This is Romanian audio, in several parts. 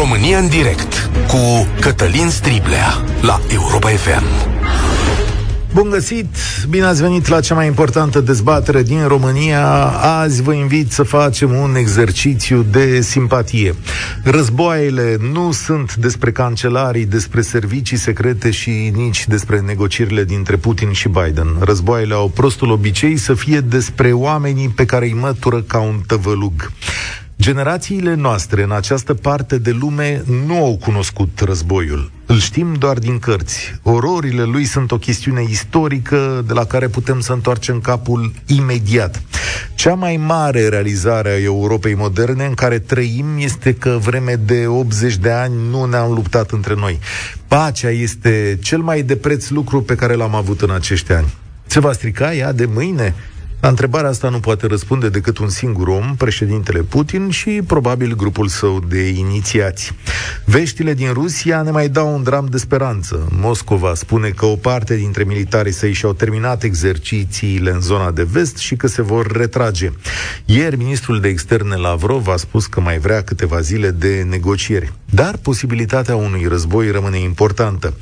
România în direct cu Cătălin Striblea la Europa FM. Bun găsit! Bine ați venit la cea mai importantă dezbatere din România. Azi vă invit să facem un exercițiu de simpatie. Războaiele nu sunt despre cancelarii, despre servicii secrete și nici despre negocierile dintre Putin și Biden. Războaiele au prostul obicei să fie despre oamenii pe care îi mătură ca un tăvălug. Generațiile noastre în această parte de lume nu au cunoscut războiul. Îl știm doar din cărți. Ororile lui sunt o chestiune istorică de la care putem să întoarcem capul imediat. Cea mai mare realizare a Europei moderne în care trăim este că vreme de 80 de ani nu ne-am luptat între noi. Pacea este cel mai de preț lucru pe care l-am avut în acești ani. Se va strica ea de mâine? La întrebarea asta nu poate răspunde decât un singur om, președintele Putin și probabil grupul său de inițiați. Veștile din Rusia ne mai dau un dram de speranță. Moscova spune că o parte dintre militarii săi și-au terminat exercițiile în zona de vest și că se vor retrage. Ieri, ministrul de externe Lavrov a spus că mai vrea câteva zile de negocieri. Dar posibilitatea unui război rămâne importantă.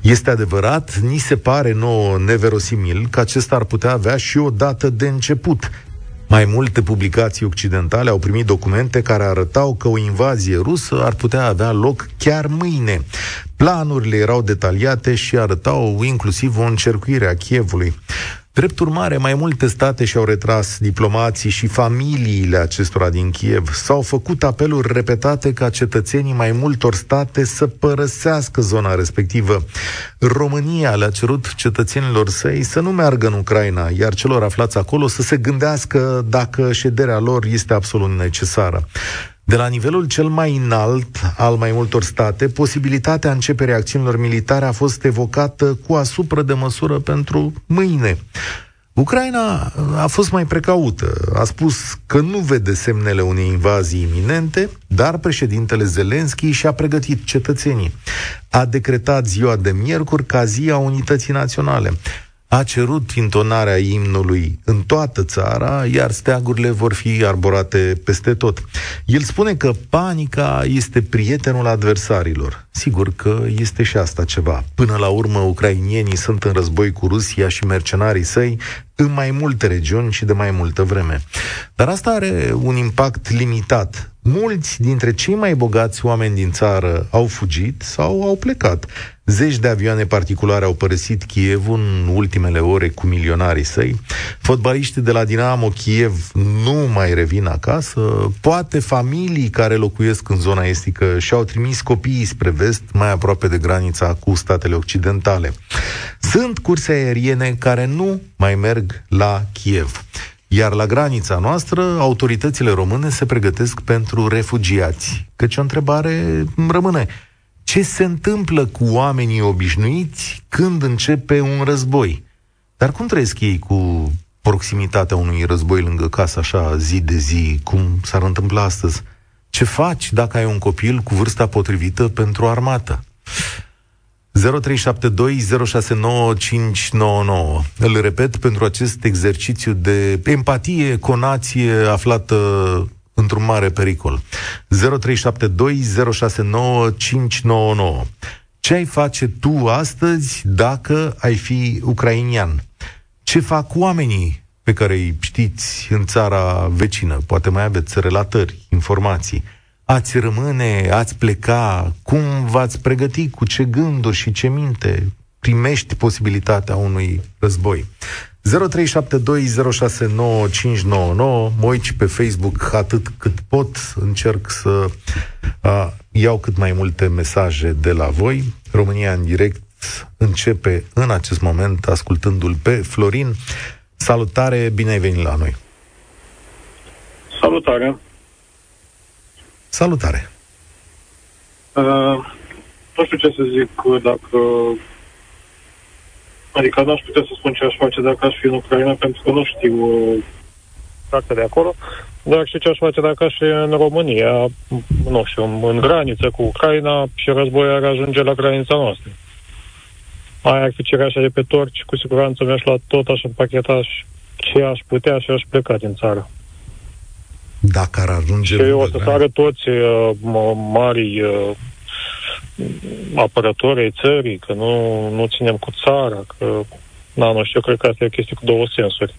Este adevărat, ni se pare nouă neverosimil că acesta ar putea avea și o dată de început. Mai multe publicații occidentale au primit documente care arătau că o invazie rusă ar putea avea loc chiar mâine. Planurile erau detaliate și arătau inclusiv o încercuire a Chievului. Drept urmare, mai multe state și-au retras diplomații și familiile acestora din Kiev. S-au făcut apeluri repetate ca cetățenii mai multor state să părăsească zona respectivă. România le-a cerut cetățenilor săi să nu meargă în Ucraina, iar celor aflați acolo să se gândească dacă șederea lor este absolut necesară. De la nivelul cel mai înalt al mai multor state, posibilitatea începerii acțiunilor militare a fost evocată cu asupra de măsură pentru mâine. Ucraina a fost mai precaută. A spus că nu vede semnele unei invazii iminente, dar președintele Zelenski și-a pregătit cetățenii. A decretat ziua de miercuri ca zi a unității naționale a cerut intonarea imnului în toată țara, iar steagurile vor fi arborate peste tot. El spune că panica este prietenul adversarilor. Sigur că este și asta ceva. Până la urmă, ucrainienii sunt în război cu Rusia și mercenarii săi în mai multe regiuni și de mai multă vreme. Dar asta are un impact limitat. Mulți dintre cei mai bogați oameni din țară au fugit sau au plecat. Zeci de avioane particulare au părăsit Kiev în ultimele ore cu milionarii săi. Fotbaliștii de la Dinamo Kiev nu mai revin acasă. Poate familii care locuiesc în zona estică și-au trimis copiii spre vest, mai aproape de granița cu statele occidentale. Sunt curse aeriene care nu mai merg la Kiev. Iar la granița noastră, autoritățile române se pregătesc pentru refugiați. Căci o întrebare rămâne. Ce se întâmplă cu oamenii obișnuiți când începe un război? Dar cum trăiesc ei cu proximitatea unui război lângă casă, așa, zi de zi, cum s-ar întâmpla astăzi? Ce faci dacă ai un copil cu vârsta potrivită pentru armată? 0372069599. Îl repet pentru acest exercițiu de empatie, conație aflată într-un mare pericol. 0372069599. Ce ai face tu astăzi dacă ai fi ucrainian? Ce fac oamenii pe care îi știți în țara vecină? Poate mai aveți relatări, informații ați rămâne, ați pleca, cum v-ați pregăti, cu ce gânduri și ce minte primești posibilitatea unui război. 0372069599 Mă uit pe Facebook atât cât pot, încerc să a, iau cât mai multe mesaje de la voi. România în direct începe în acest moment ascultându-l pe Florin. Salutare, bine ai venit la noi! Salutare! Salutare! Uh, nu știu ce să zic dacă... Adică n-aș putea să spun ce aș face dacă aș fi în Ucraina, pentru că nu știu uh, de acolo, dar știu ce aș face dacă aș fi în România, nu știu, în graniță cu Ucraina și războiul ar ajunge la granița noastră. Mai ar fi cireașa de pe torci, cu siguranță mi-aș lua tot, aș împacheta ce aș putea și aș pleca din țară. Dacă ar ajunge... Și o să sară toți uh, mari uh, apărători ai țării, că nu, nu ținem cu țara, că... Da, nu știu, cred că asta e o chestie cu două sensuri.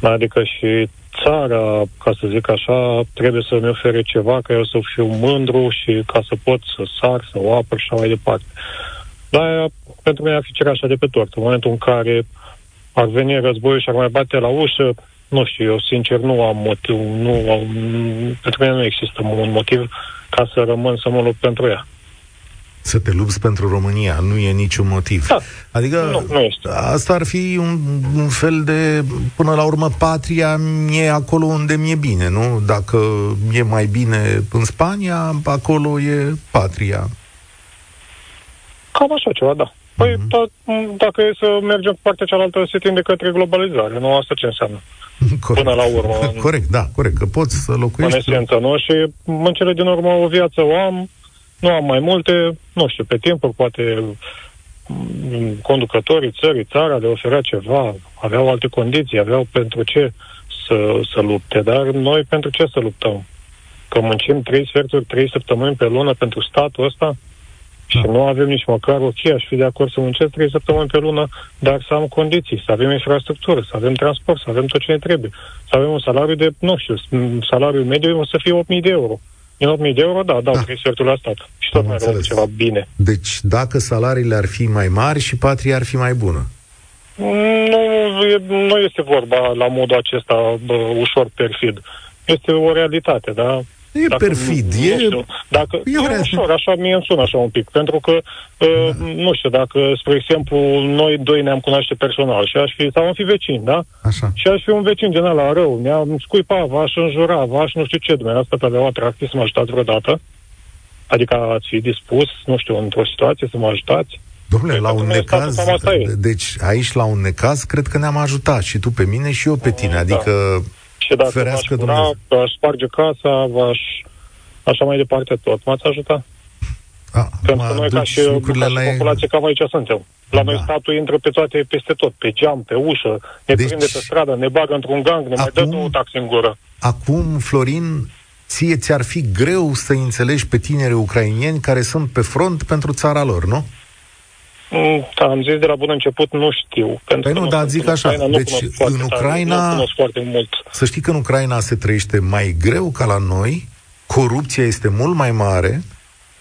Adică și țara, ca să zic așa, trebuie să-mi ofere ceva ca eu să fiu mândru și ca să pot să sar, să o apăr și așa mai departe. Dar pentru mine ar fi cereașa de pe tort. În momentul în care ar veni războiul și ar mai bate la ușă, nu știu, eu sincer nu am motiv, nu am, pentru mine nu există un motiv ca să rămân să mă lupt pentru ea. Să te lupți pentru România, nu e niciun motiv. Da, adică nu, nu este. asta ar fi un, un fel de, până la urmă, patria e acolo unde mi-e bine, nu? Dacă e mai bine în Spania, acolo e patria. Cam așa ceva, da. Păi, mm-hmm. da, dacă e să mergem pe partea cealaltă, se tinde către globalizare. Nu asta ce înseamnă. Corect. Până la urmă. corect, da, corect. Că poți să locuiești... În esență, nu? Și în cele din urmă o viață o am, nu am mai multe, nu știu, pe timpuri poate mm, conducătorii țării, țara le oferea ceva, aveau alte condiții, aveau pentru ce să, să lupte, dar noi pentru ce să luptăm? Că muncim trei sferturi, trei săptămâni pe lună pentru statul ăsta? Și da. nu avem nici măcar o cheie, aș fi de acord să muncesc trei săptămâni pe lună, dar să am condiții, să avem infrastructură, să avem transport, să avem tot ce ne trebuie, să avem un salariu de, nu știu, salariul mediu o să fie 8.000 de euro. Din 8.000 de euro, da, dau da. trei sferturi la stat. Și tot mai rău ceva bine. Deci, dacă salariile ar fi mai mari și patria ar fi mai bună. Nu, nu este vorba la modul acesta bă, ușor perfid. Este o realitate, da? E dacă, perfid, nu, e... Știu, dacă, e, e ușor, așa mie îmi sună așa un pic, pentru că, uh, da. nu știu, dacă, spre exemplu, noi doi ne-am cunoaște personal și aș fi, sau am fi vecini, da? Așa. Și aș fi un vecin din ăla rău, ne-am scuipa, v-aș înjura, v-aș nu știu ce, dumneavoastră pe avea o atracție să mă ajutați vreodată? Adică ați fi dispus, nu știu, într-o situație să mă ajutați? Domnule, la un necaz, deci aici la un necaz cred că ne-am ajutat și tu pe mine și eu pe tine, da. Adică și dacă Ferească v-aș cura, aș sparge casa, v-aș... Așa mai departe tot. M-ați ajutat? A, Pentru că noi, ca și, ca și populație, cam aici suntem. La da. noi statul intră pe toate, peste tot, pe geam, pe ușă, ne deci, prinde pe stradă, ne bagă într-un gang, ne acum, mai dă două taxe în gură. Acum, Florin, ție ți-ar fi greu să înțelegi pe tineri ucrainieni care sunt pe front pentru țara lor, nu? Mm, da, am zis de la bun început, nu știu. Pentru păi nu, dar zic așa, Ucraina, deci în Ucraina, nu foarte mult. să știi că în Ucraina se trăiește mai greu ca la noi, corupția este mult mai mare,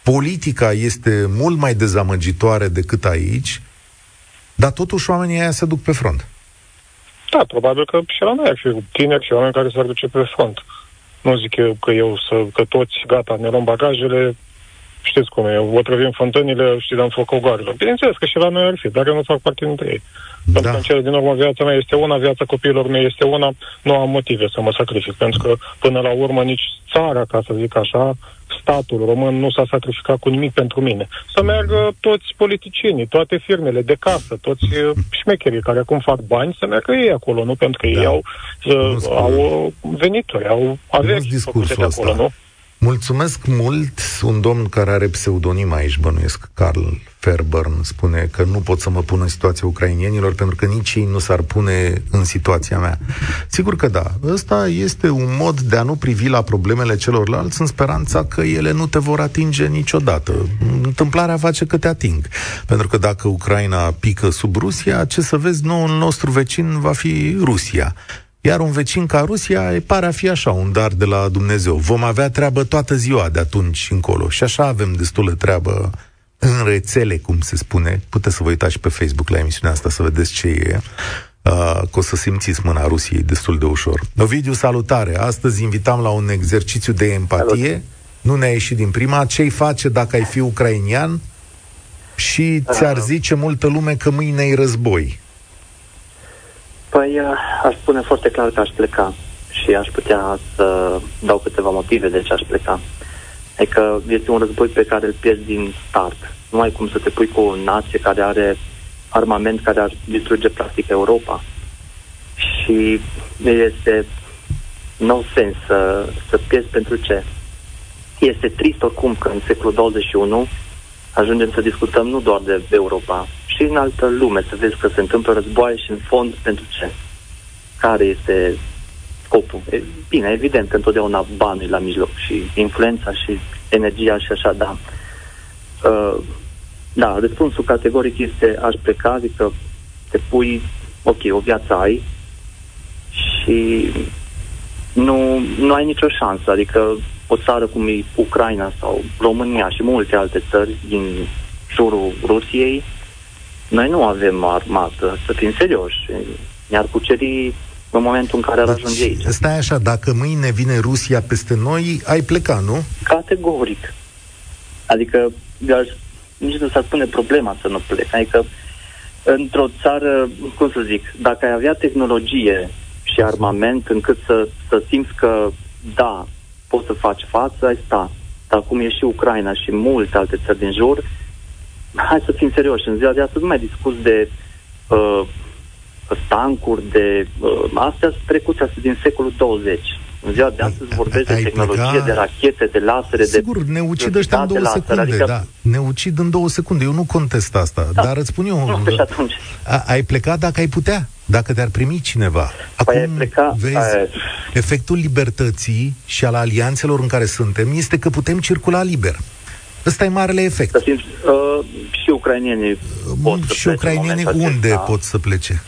politica este mult mai dezamăgitoare decât aici, dar totuși oamenii aia se duc pe front. Da, probabil că și la noi ar fi tineri și oameni care s-ar duce pe front. Nu zic eu că eu să, că toți, gata, ne luăm bagajele, știți cum e, otrăvim fântânile și dăm foc ogoarelor. Bineînțeles că și la noi ar fi, dar eu nu fac parte dintre ei. Da. Pentru că în cele din urmă viața mea este una, viața copiilor mei este una, nu am motive să mă sacrific, pentru că până la urmă nici țara, ca să zic așa, statul român nu s-a sacrificat cu nimic pentru mine. Să meargă toți politicienii, toate firmele de casă, toți uh, șmecherii care acum fac bani, să meargă ei acolo, nu? Pentru că da. ei au, uh, au venituri, au averi făcute de acolo, nu? Mulțumesc mult. Un domn care are pseudonim aici, bănuiesc, Carl Fairburn, spune că nu pot să mă pun în situația ucrainienilor pentru că nici ei nu s-ar pune în situația mea. Sigur că da. Ăsta este un mod de a nu privi la problemele celorlalți în speranța că ele nu te vor atinge niciodată. Întâmplarea face că te ating. Pentru că dacă Ucraina pică sub Rusia, ce să vezi, noul nostru vecin va fi Rusia. Iar un vecin ca Rusia îi pare a fi așa, un dar de la Dumnezeu. Vom avea treabă toată ziua de atunci încolo. Și așa avem destulă treabă în rețele, cum se spune. Puteți să vă uitați și pe Facebook la emisiunea asta să vedeți ce e. Uh, că o să simțiți mâna Rusiei destul de ușor. Ovidiu, salutare! Astăzi invitam la un exercițiu de empatie. Salut. Nu ne-a ieșit din prima. Ce-ai face dacă ai fi ucrainian? Și ți-ar zice multă lume că mâine e război. Păi, uh, aș spune foarte clar că aș pleca și aș putea să dau câteva motive de ce aș pleca. Adică este un război pe care îl pierzi din start. Nu ai cum să te pui cu o nație care are armament care ar distruge practic Europa. Și este no sens să, să pierzi pentru ce. Este trist oricum că în secolul 21 ajungem să discutăm nu doar de Europa, și în altă lume, să vezi că se întâmplă războaie și în fond pentru ce? Care este scopul. E, bine, evident că întotdeauna banul la mijloc și influența și energia și așa, da. Uh, da, răspunsul categoric este aș pleca, adică te pui, ok, o viață ai și nu, nu ai nicio șansă, adică o țară cum e Ucraina sau România și multe alte țări din jurul Rusiei, noi nu avem armată, să fim serioși. Ne-ar cuceri în momentul în care ar deci, ajunge aici. Stai așa, dacă mâine vine Rusia peste noi, ai pleca, nu? Categoric. Adică nici nu s-ar pune problema să nu plec. Adică într-o țară, cum să zic, dacă ai avea tehnologie și armament încât să, să simți că, da, poți să faci față, ai sta. Dar cum e și Ucraina și multe alte țări din jur, hai să fim serioși. În ziua de astăzi nu mai discuți de uh, tancuri, de... Uh, astea sunt trecute astea din secolul 20. În ziua de astăzi vorbești de tehnologie, pleca... de rachete, de lasere, Sigur, de... ne ucid ăștia în două laser, secunde, adică... da. Ne ucid în două secunde. Eu nu contest asta, da. dar îți spun eu... Nu, și atunci. A, ai plecat dacă ai putea, dacă te-ar primi cineva. Păi Acum, păi pleca, vezi, aia... efectul libertății și al alianțelor în care suntem este că putem circula liber. Ăsta e marele efect. Să uh, și ucrainienii pot și să plece ucrainienii unde acesta. pot să plece?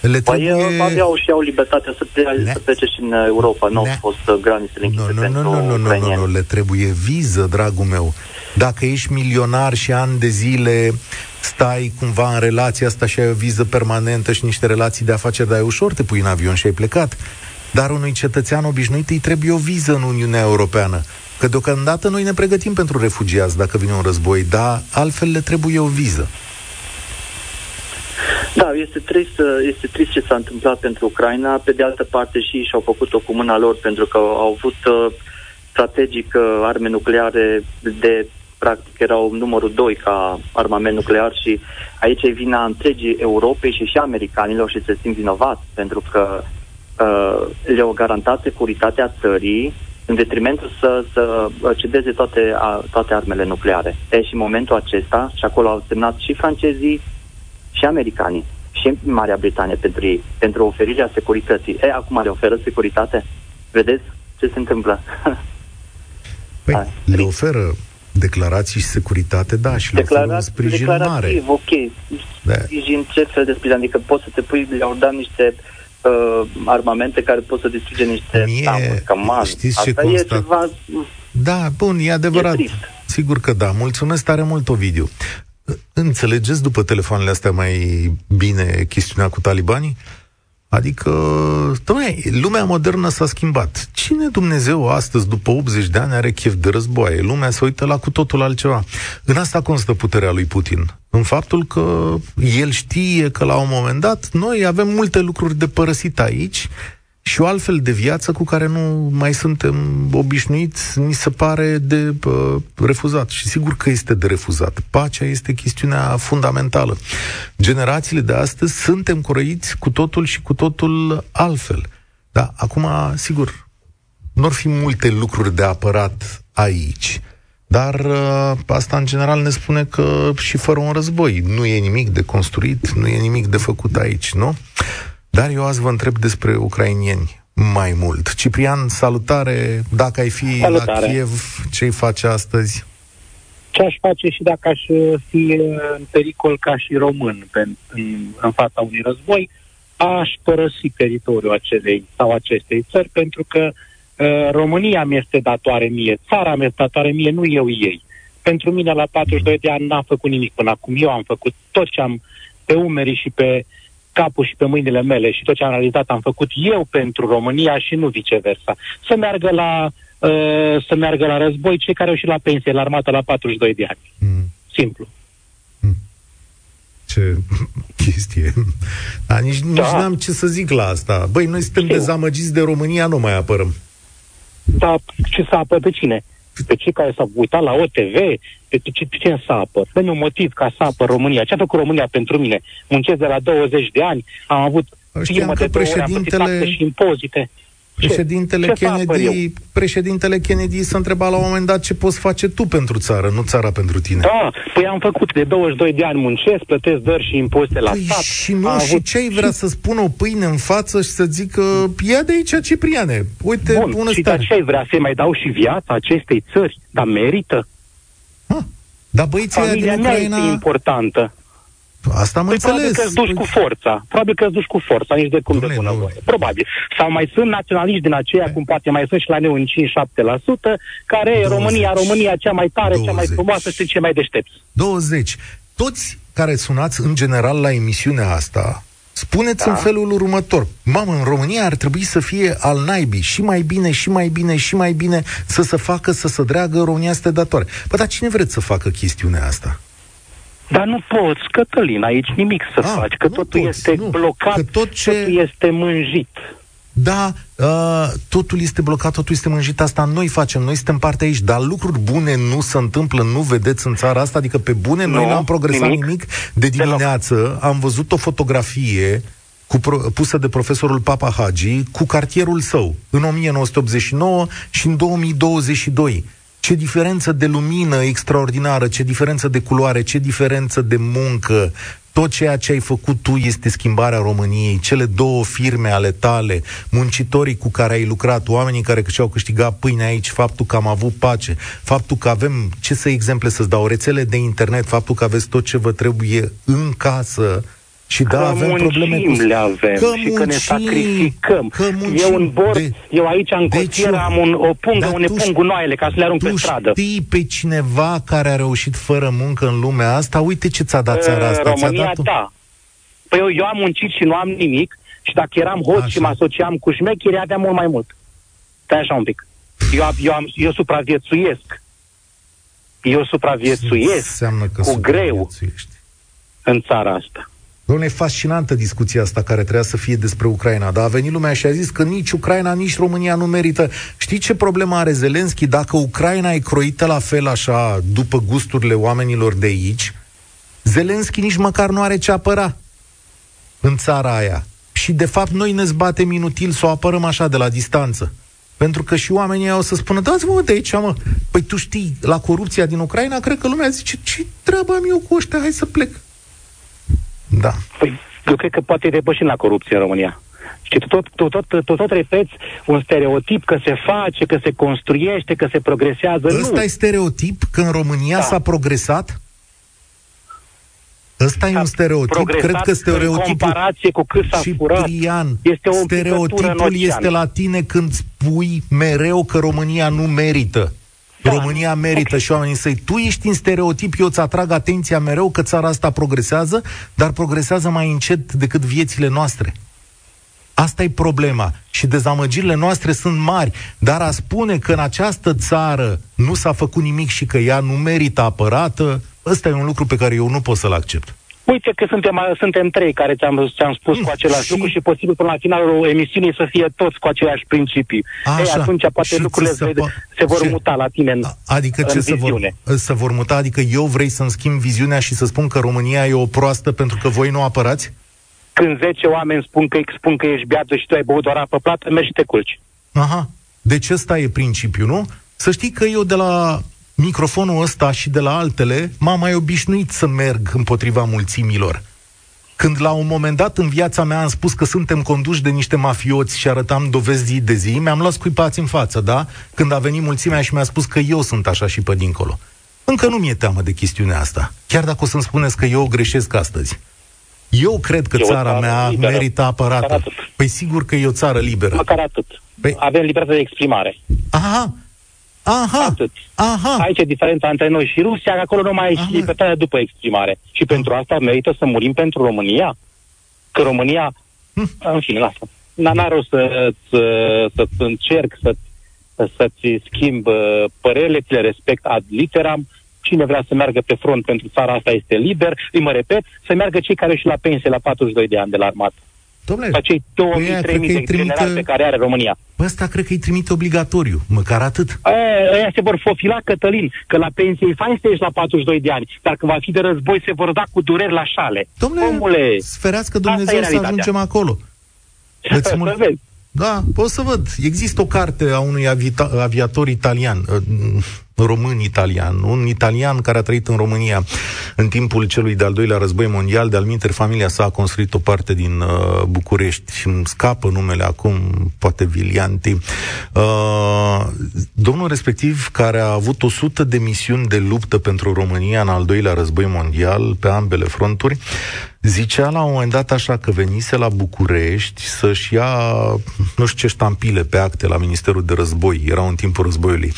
Le păi trebuie... aveau și au libertatea să, plece, ne... să plece și în Europa, nu ne... au fost uh, granițele închise no, no, pentru no, no, no, no, no, no, le trebuie viză, dragul meu. Dacă ești milionar și ani de zile stai cumva în relația asta și ai o viză permanentă și niște relații de afaceri, dar e ușor, te pui în avion și ai plecat. Dar unui cetățean obișnuit îi trebuie o viză în Uniunea Europeană. Că deocamdată noi ne pregătim pentru refugiați dacă vine un război, dar altfel le trebuie o viză. Da, este trist, este trist ce s-a întâmplat pentru Ucraina. Pe de altă parte și și-au făcut-o cu mâna lor pentru că au avut uh, strategic uh, arme nucleare de practic erau numărul 2 ca armament nuclear și aici e vina întregii Europei și și americanilor și se simt vinovați pentru că uh, le-au garantat securitatea țării în detrimentul să, să cedeze toate, a, toate armele nucleare. E și în momentul acesta, și acolo au semnat și francezii, și americanii și Marea Britanie pentru ei, pentru oferirea securității. E, acum le oferă securitate? Vedeți ce se întâmplă? Păi, A, le oferă declarații și securitate, da, și le oferă un sprijin mare. ok. Da. Sprijin, ce fel de sprijin? Adică poți să te pui, le-au dat niște uh, armamente care pot să distruge niște Mie, tamuri, căman. Știți ce Asta constat... e ceva... Da, bun, e adevărat. E Sigur că da. Mulțumesc tare mult, Ovidiu. Înțelegeți după telefoanele astea mai bine chestiunea cu talibanii? Adică, tăi, lumea modernă s-a schimbat. Cine Dumnezeu astăzi, după 80 de ani, are chef de războaie? Lumea se uită la cu totul altceva. În asta constă puterea lui Putin. În faptul că el știe că la un moment dat noi avem multe lucruri de părăsit aici și o altfel de viață cu care nu mai suntem obișnuiți, ni se pare de uh, refuzat. Și sigur că este de refuzat. Pacea este chestiunea fundamentală. Generațiile de astăzi suntem croiți cu totul și cu totul altfel. Da, acum, sigur, nu ar fi multe lucruri de apărat aici. Dar uh, asta în general ne spune că și fără un război nu e nimic de construit, nu e nimic de făcut aici, nu? Dar eu azi vă întreb despre ucrainieni mai mult. Ciprian, salutare! Dacă ai fi salutare. la Kiev, ce-i face astăzi? Ce aș face și dacă aș fi în pericol ca și român în, în fața unui război, aș părăsi teritoriul acelei sau acestei țări, pentru că uh, România mi este datoare mie, țara mi este datoare mie, nu eu ei. Pentru mine, la 42 de ani, n-am făcut nimic până acum. Eu am făcut tot ce am pe umeri și pe capul și pe mâinile mele și tot ce am realizat am făcut eu pentru România și nu viceversa. Să meargă la, uh, să meargă la război cei care au și la pensie, la armată la 42 de ani. Mm. Simplu. Mm. Ce chestie. Da, nici, da. nici n-am ce să zic la asta. Băi, noi suntem Știu. dezamăgiți de România, nu mai apărăm. Da, ce să apă pe cine? Pe cei care s-au uitat la OTV, pe ce, pe cine să apăr. Dă-mi un motiv ca să apăr România. Ce a făcut România pentru mine? Muncesc de la 20 de ani, am avut Știam că președintele... și impozite. Președintele ce Kennedy, președintele Kennedy s-a întrebat la un moment dat ce poți face tu pentru țară, nu țara pentru tine. Da, păi am făcut de 22 de ani muncesc, plătesc dări și impozite la păi stat. și nu, Am și avut- ce ai vrea să spună o pâine în față și să zică ia de aici Cipriane, uite, Bun, bună și stare. de ce ai vrea să mai dau și viața acestei țări? Dar merită? Ha, Dar băieții ăia Familia din mea Ucraina, este importantă. Asta am Păi probabil înțeles. că îți duci Păi, cu forța. Probabil că îți duci cu forța, nici de cum de Dom'le, bună nu. voie. Probabil. Sau mai sunt naționaliști din aceia, cum poate mai sunt și la noi un 5-7%, care e 20. România, România cea mai tare, cea mai 20. frumoasă și cei mai deștepți. 20. Toți care sunați în general la emisiunea asta, spuneți Da. în felul următor. Mamă, în România ar trebui să fie al naibii și mai bine, și mai bine, și mai bine să se facă, să se dreagă România este datoare. Bă, dar cine vreți să facă chestiunea asta? Dar nu poți, Cătălin, aici nimic să Ah, faci, că nu totul poți, este nu. blocat, Că tot ce- totul este mânjit. Da, uh, totul este blocat, totul este mânjit, asta noi facem, noi suntem parte aici, dar lucruri bune nu se întâmplă, nu vedeți în țara asta, adică pe bune noi Nu, n-am progresat nimic, nimic. de dimineață, am văzut o fotografie cu pro, pusă de profesorul Papa Hagi cu cartierul său în 1989 și în 2022. Ce diferență de lumină extraordinară, ce diferență de culoare, ce diferență de muncă. Tot ceea ce ai făcut tu este schimbarea României. Cele două firme ale tale, muncitorii cu care ai lucrat, oamenii care și-au câștigat pâine aici, faptul că am avut pace, faptul că avem, ce să exemple să-ți dau, rețele de internet, faptul că aveți tot ce vă trebuie în casă, și da, că avem muncim probleme cu... le avem că și că ne muncim, sacrificăm. Că muncim. eu în bord, De- eu aici în Deci cotieră eu- am un, o pungă Dar unde tu pun ș- gunoaiele ca să le arunc Tu pe stradă. știi pe cineva care a reușit fără muncă în lumea asta? Uite ce ți-a dat țara Uh, asta. ți-a România, dat da. Păi eu, eu am muncit și nu am nimic și dacă eram hoț Așa. și mă asociam cu șmecheri, aveam mult mai mult. Stai așa un pic. Eu, am- eu, am, eu supraviețuiesc. Eu supraviețuiesc Înseamnă că cu greu supraviețuiești. în țara asta. Doamne, e fascinantă discuția asta care trebuia să fie despre Ucraina, dar a venit lumea și a zis că nici Ucraina, nici România nu merită. Știi ce problemă are Zelenski? Dacă Ucraina e croită la fel așa, după gusturile oamenilor de aici, Zelenski nici măcar nu are ce apăra în țara aia. Și de fapt noi ne zbatem inutil să o apărăm așa de la distanță. Pentru că și oamenii ăia o să spună, dați-mă de aici, mă. Păi tu știi, la corupția din Ucraina, cred că lumea zice, ce treabă am eu cu ăștia, hai să plec. Da. Păi, eu cred că poate depăși la corupție în România. Și tu tot, tu tot, tu tot repeți un stereotip că se face, că se construiește, că se progresează. Ăsta nu. e stereotip că în România Da. s-a progresat? Ăsta e S-a un stereotip, progresat cred că În stereotipul comparație cu cât s-a furat. Ciprian, Este o împicătură în stereotipul ocean. este la tine când spui mereu că România nu merită. Da. România merită și oamenii să Tu ești în stereotip, eu îți atrag atenția mereu că țara asta progresează, dar progresează mai încet decât viețile noastre. Asta e problema. Și dezamăgirile noastre sunt mari. Dar a spune că în această țară nu s-a făcut nimic și că ea nu merită apărată, ăsta e un lucru pe care eu nu pot să-l accept. Uite că suntem, suntem trei care ți-am, ți-am spus Mm, cu același și- lucru și posibil până la finalul emisiunii să fie toți cu aceleași principii. Așa. Ei, atunci poate Și lucrurile ți se se, po- se vor ce? muta la tine în, A- Adică ce în să vor, viziune. să vor muta? Adică eu vrei să-mi schimb viziunea și să spun că România e o proastă pentru că voi nu apărați? Când 10 oameni spun că, spun că ești beată și tu ai băut o rapă plată, mergi și te culci. Aha. Deci ăsta e principiul, nu? Să știi că eu de la microfonul ăsta și de la altele m-am mai obișnuit să merg împotriva mulțimilor. Când la un moment dat în viața mea am spus că suntem conduși de niște mafioți și arătam dovezi zi de zi, mi-am luat scuipați în față, da? Când a venit mulțimea și mi-a spus că eu sunt așa și pe dincolo. Încă nu mi-e teamă de chestiunea asta, chiar dacă o să-mi spuneți că eu greșesc astăzi. Eu cred că E o țara țară mea liberă. merită Măcar apărată. atât. Păi sigur că e o țară liberă. Măcar atât. Păi- Avem libertate de exprimare. Aha, aha, Atât. aha. Aici e diferența între noi și Rusia, că acolo nu mai e Aha. și libertatea după exprimare. Și pentru asta merită să murim pentru România? Că România... Hm. În fine, lasă. N- N-are rost să, să, să încerc să, să-ți schimb uh, părerile, ți le respect ad literam. Cine vrea să meargă pe front pentru țara asta este liber. Îi mă repet, să meargă cei care și la pensie la 42 de ani de la armată. Domnule, Ca cei 2000-3000 Păi aia cred că îi de generali trimite- pe care are România. ăsta cred că îi trimite obligatoriu, măcar atât. Aia, aia se vor fofila, Cătălin, că la pensie e fain să ești la 42 de ani, dar când va fi de război se vor da cu dureri la șale. Domnule, Omule, sferească asta Dumnezeu e să realitatea. ajungem acolo. Îți să mul- vezi. da, o să văd. Există o carte a unui avita- aviator italian, român-italian, un italian care a trăit în România în timpul celui de-al doilea război mondial, de-al minter, familia sa a construit o parte din uh, București și îmi scapă numele acum, poate Vilianti. Uh, domnul respectiv, care a avut 100 de misiuni de luptă pentru România în al doilea război mondial, pe ambele fronturi, Zicea la un moment dat așa că venise la București să-și ia nu știu ce ștampile pe acte la Ministerul de Război, era în timpul războiului.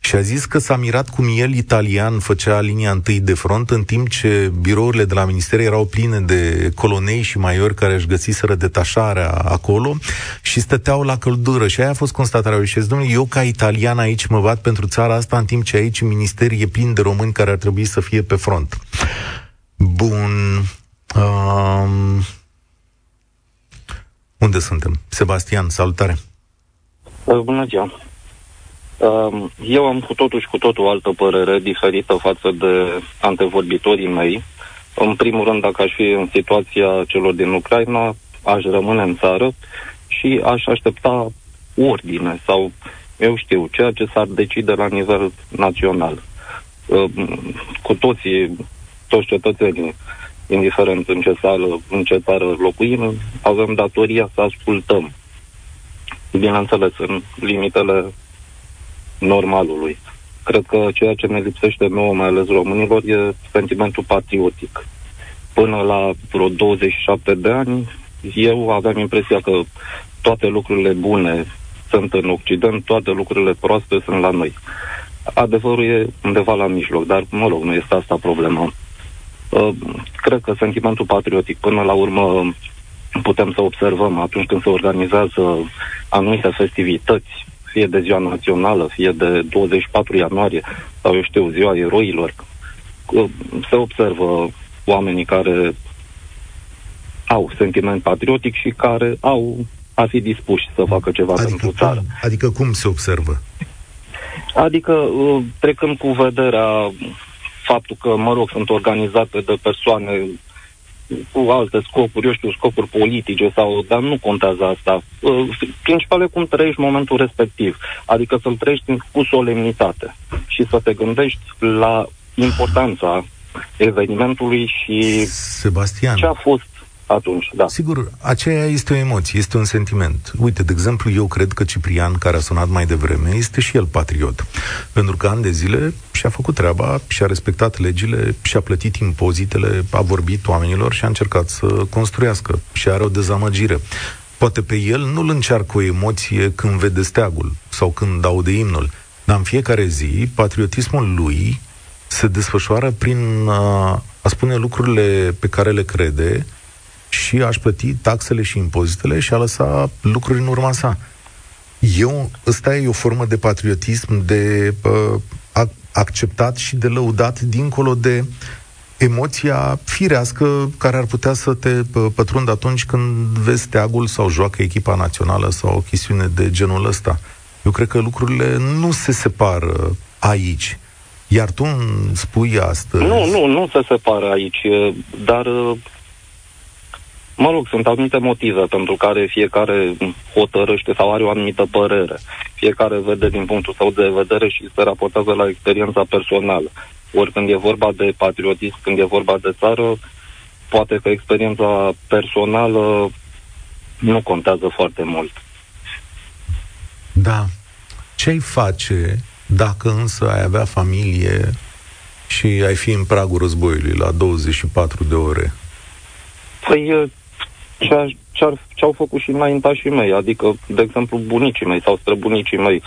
Și a zis că s-a mirat cum el, italian, făcea linia întâi de front, în timp ce birourile de la minister erau pline de colonei și maiori care își găsiseră detașarea acolo și stăteau la căldură. Și aia a fost constatarea. Și zis, domnule, eu ca italian aici mă bat pentru țara asta, în timp ce aici ministerul e plin de români care ar trebui să fie pe front. Bun. Um, unde suntem? Sebastian, salutare! Uh, bună ziua! Um, eu am cu totul și cu totul altă părere diferită față de antevorbitorii mei. În primul rând, dacă aș fi în situația celor din Ucraina, aș rămâne în țară și aș aștepta ordine sau, eu știu, ceea ce s-ar decide la nivel național. Um, cu toții, toți cetățenii indiferent în ce sală, în ce țară locuim, avem datoria să ascultăm. Bineînțeles, în limitele normalului. Cred că ceea ce ne lipsește nouă, mai ales românilor, e sentimentul patriotic. Până la vreo 27 de ani, eu aveam impresia că toate lucrurile bune sunt în Occident, toate lucrurile proaste sunt la noi. Adevărul e undeva la mijloc, dar, mă rog, nu este asta problema. Uh, cred că sentimentul patriotic, până la urmă, putem să observăm atunci când se organizează anumite festivități, fie de ziua națională, fie de 24 ianuarie, sau eu știu, ziua eroilor, uh, se observă oamenii care au sentiment patriotic și care au a fi dispuși să facă ceva adică pentru cum, țară. Adică cum se observă? Adică uh, trecând cu vederea faptul că, mă rog, sunt organizate de persoane cu alte scopuri, eu știu, scopuri politice sau, dar nu contează asta. Uh, principal e cum trăiești momentul respectiv, adică să-l trăiești cu solemnitate și să te gândești la importanța evenimentului și Sebastian. ce a fost atunci, da. Sigur, aceea este o emoție, este un sentiment. Uite, de exemplu, eu cred că Ciprian, care a sunat mai devreme, este și el patriot. Pentru că ani de zile și-a făcut treaba, și-a respectat legile, și-a plătit impozitele, a vorbit oamenilor și a încercat să construiască. Și are o dezamăgire. Poate pe el nu-l încearcă o emoție când vede steagul sau când aude imnul, dar în fiecare zi, patriotismul lui se desfășoară prin a, a spune lucrurile pe care le crede, și aș plăti taxele și impozitele și a lăsa lucruri în urma sa. Eu, ăsta e o formă de patriotism de uh, acceptat și de lăudat dincolo de emoția firească care ar putea să te pătrundă atunci când vezi teagul sau joacă echipa națională sau o chestiune de genul ăsta. Eu cred că lucrurile nu se separă aici. Iar tu îmi spui astăzi... Nu, nu, nu se separă aici, dar Mă rog, sunt anumite motive pentru care fiecare hotărăște sau are o anumită părere. Fiecare vede din punctul său de vedere și se raportează la experiența personală. Ori când e vorba de patriotism, când e vorba de țară, poate că experiența personală nu contează foarte mult. Da. Ce-ai face dacă însă ai avea familie și ai fi în pragul războiului la 24 de ore? Păi ce, ce, ce au făcut și înaintașii mei, adică, de exemplu, bunicii mei sau străbunicii mei.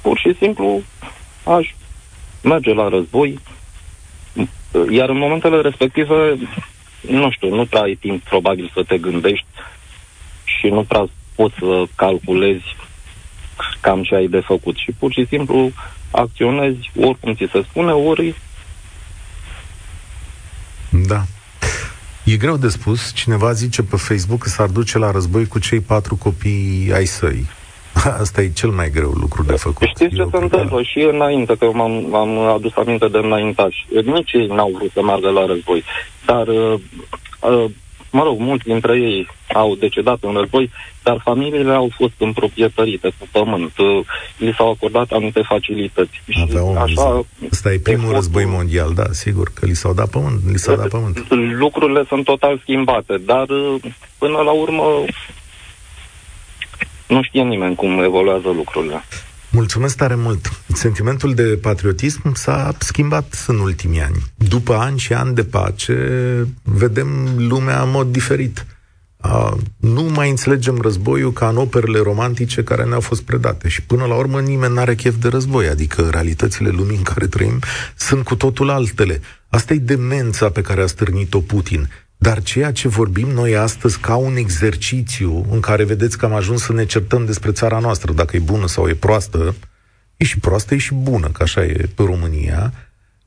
Pur și simplu aș merge la război, iar în momentele respective, nu știu, nu prea ai timp probabil să te gândești și nu prea poți să calculezi cam ce ai de făcut și pur și simplu acționezi oricum ți se spune, ori da. E greu de spus. Cineva zice pe Facebook că s-ar duce la război cu cei patru copii ai săi. Asta e cel mai greu lucru de făcut. Știți ce se întâmplă? Și înainte, că m-am, am adus aminte de înaintași. Nici ei n-au vrut să meargă la război. Dar uh, uh, mă rog, mulți dintre ei au decedat în război, dar familiile au fost împroprietărite cu pământ. Li s-au acordat anumite facilități. Aveau, așa, Ăsta e primul efortul, război mondial, da, sigur, că li s-au dat pământ. Li s-au dat pământ. Lucrurile sunt total schimbate, dar până la urmă nu știe nimeni cum evoluează lucrurile. Mulțumesc tare mult. Sentimentul de patriotism s-a schimbat în ultimii ani. După ani și ani de pace, vedem lumea în mod diferit. Uh, nu mai înțelegem războiul ca în operele romantice care ne-au fost predate și până la urmă nimeni n-are chef de război, adică realitățile lumii în care trăim sunt cu totul altele. Asta e demența pe care a stârnit-o Putin. Dar ceea ce vorbim noi astăzi ca un exercițiu în care vedeți că am ajuns să ne certăm despre țara noastră, dacă e bună sau e proastă, e și proastă, e și bună, că așa e pe România,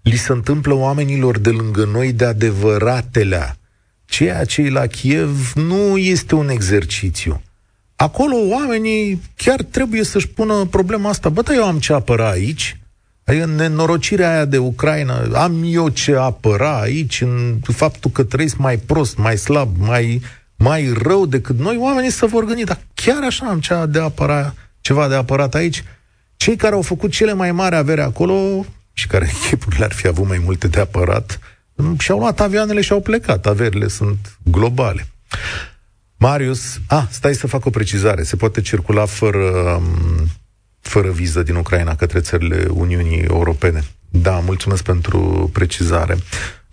li se întâmplă oamenilor de lângă noi de adevăratelea. Ceea ce e la Kiev nu este un exercițiu. Acolo oamenii chiar trebuie să-și pună problema asta. Bă, da, eu am ce apăra aici, Adică nenorocirea aia de Ucraina, am eu ce apăra aici în faptul că trăiesc mai prost, mai slab, mai, mai rău decât noi, oamenii să vor gândi, dar chiar așa am cea de apăra, ceva de apărat aici? Cei care au făcut cele mai mari avere acolo și care chipurile ar fi avut mai multe de apărat, și-au luat avioanele și au plecat. Averile sunt globale. Marius, ah, stai să fac o precizare. Se poate circula fără um, fără viză din Ucraina către țările Uniunii Europene. Da, mulțumesc pentru precizare.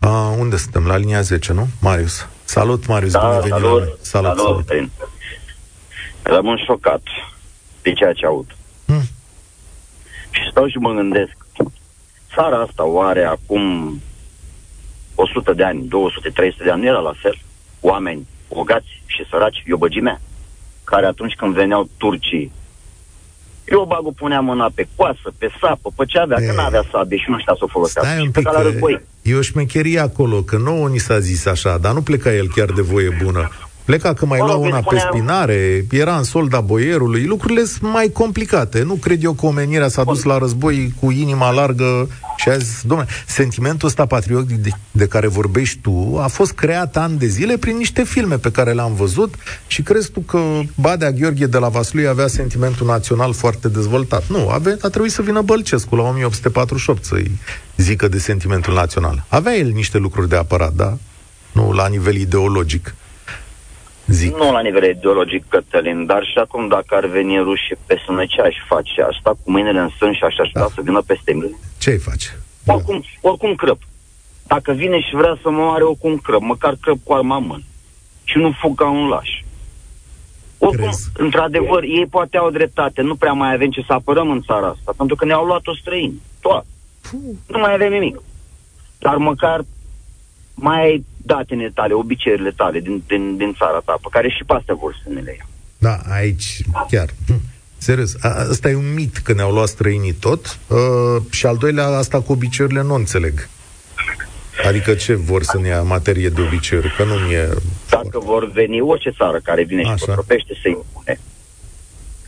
Uh, unde suntem? La linia 10, nu? Marius. Salut, Marius, da, bine venit salut, la Salut, salut. salut. Rămân șocat de ceea ce aud. Hmm. Și stau și mă gândesc, țara asta oare acum 100 de ani, 200, 300 de ani nu era la fel? Oameni bogați și săraci, iobăgimea, care atunci când veneau turcii eu bagul punea mâna pe coasă, pe sapă, pe ce avea, e. că n-avea sabie și nu știa să o folosească. Stai un pic, la război. e o șmecherie acolo, că nouă ni s-a zis așa, dar nu pleca el chiar de voie bună. Pleca că mai lua una spunea... pe spinare, era în solda boierului, lucrurile sunt mai complicate. Nu cred eu că omenirea s-a dus la război cu inima largă și a zis, domnule, sentimentul ăsta patriotic de, de care vorbești tu a fost creat ani de zile prin niște filme pe care le-am văzut și crezi tu că Badea Gheorghe de la Vaslui avea sentimentul național foarte dezvoltat. Nu, avea, a trebuit să vină Bălcescu la 1848 să-i zică de sentimentul național. Avea el niște lucruri de apărat, da? Nu la nivel ideologic. Zic. Nu la nivel ideologic, Cătălin, dar și acum dacă ar veni rușii pe sână, ce aș face? Asta cu mâinile în sân și aș aștepta da. să vină peste mine? Ce ai face? Oricum, oricum crăp. Dacă vine și vrea să mă oare, oricum crăp. Măcar crăp cu arma în mână. Și nu fug ca un laș. Oricum, Crezi? într-adevăr, ei poate au dreptate. Nu prea mai avem ce să apărăm în țara asta, pentru că ne-au luat-o străini. Toate. Nu mai avem nimic. Dar măcar mai ai datele tale, obiceiurile tale din, din, din țara ta, pe care și pe astea vor să ne le ia. Da, aici chiar. Hm, serios, asta e un mit că ne-au luat străinii tot uh, și al doilea, asta cu obiceiurile nu înțeleg. Adică ce vor să ne ia materie de obiceiuri? Că nu mi-e... Dacă vor veni orice țară care vine Așa. și potropește să-i impune,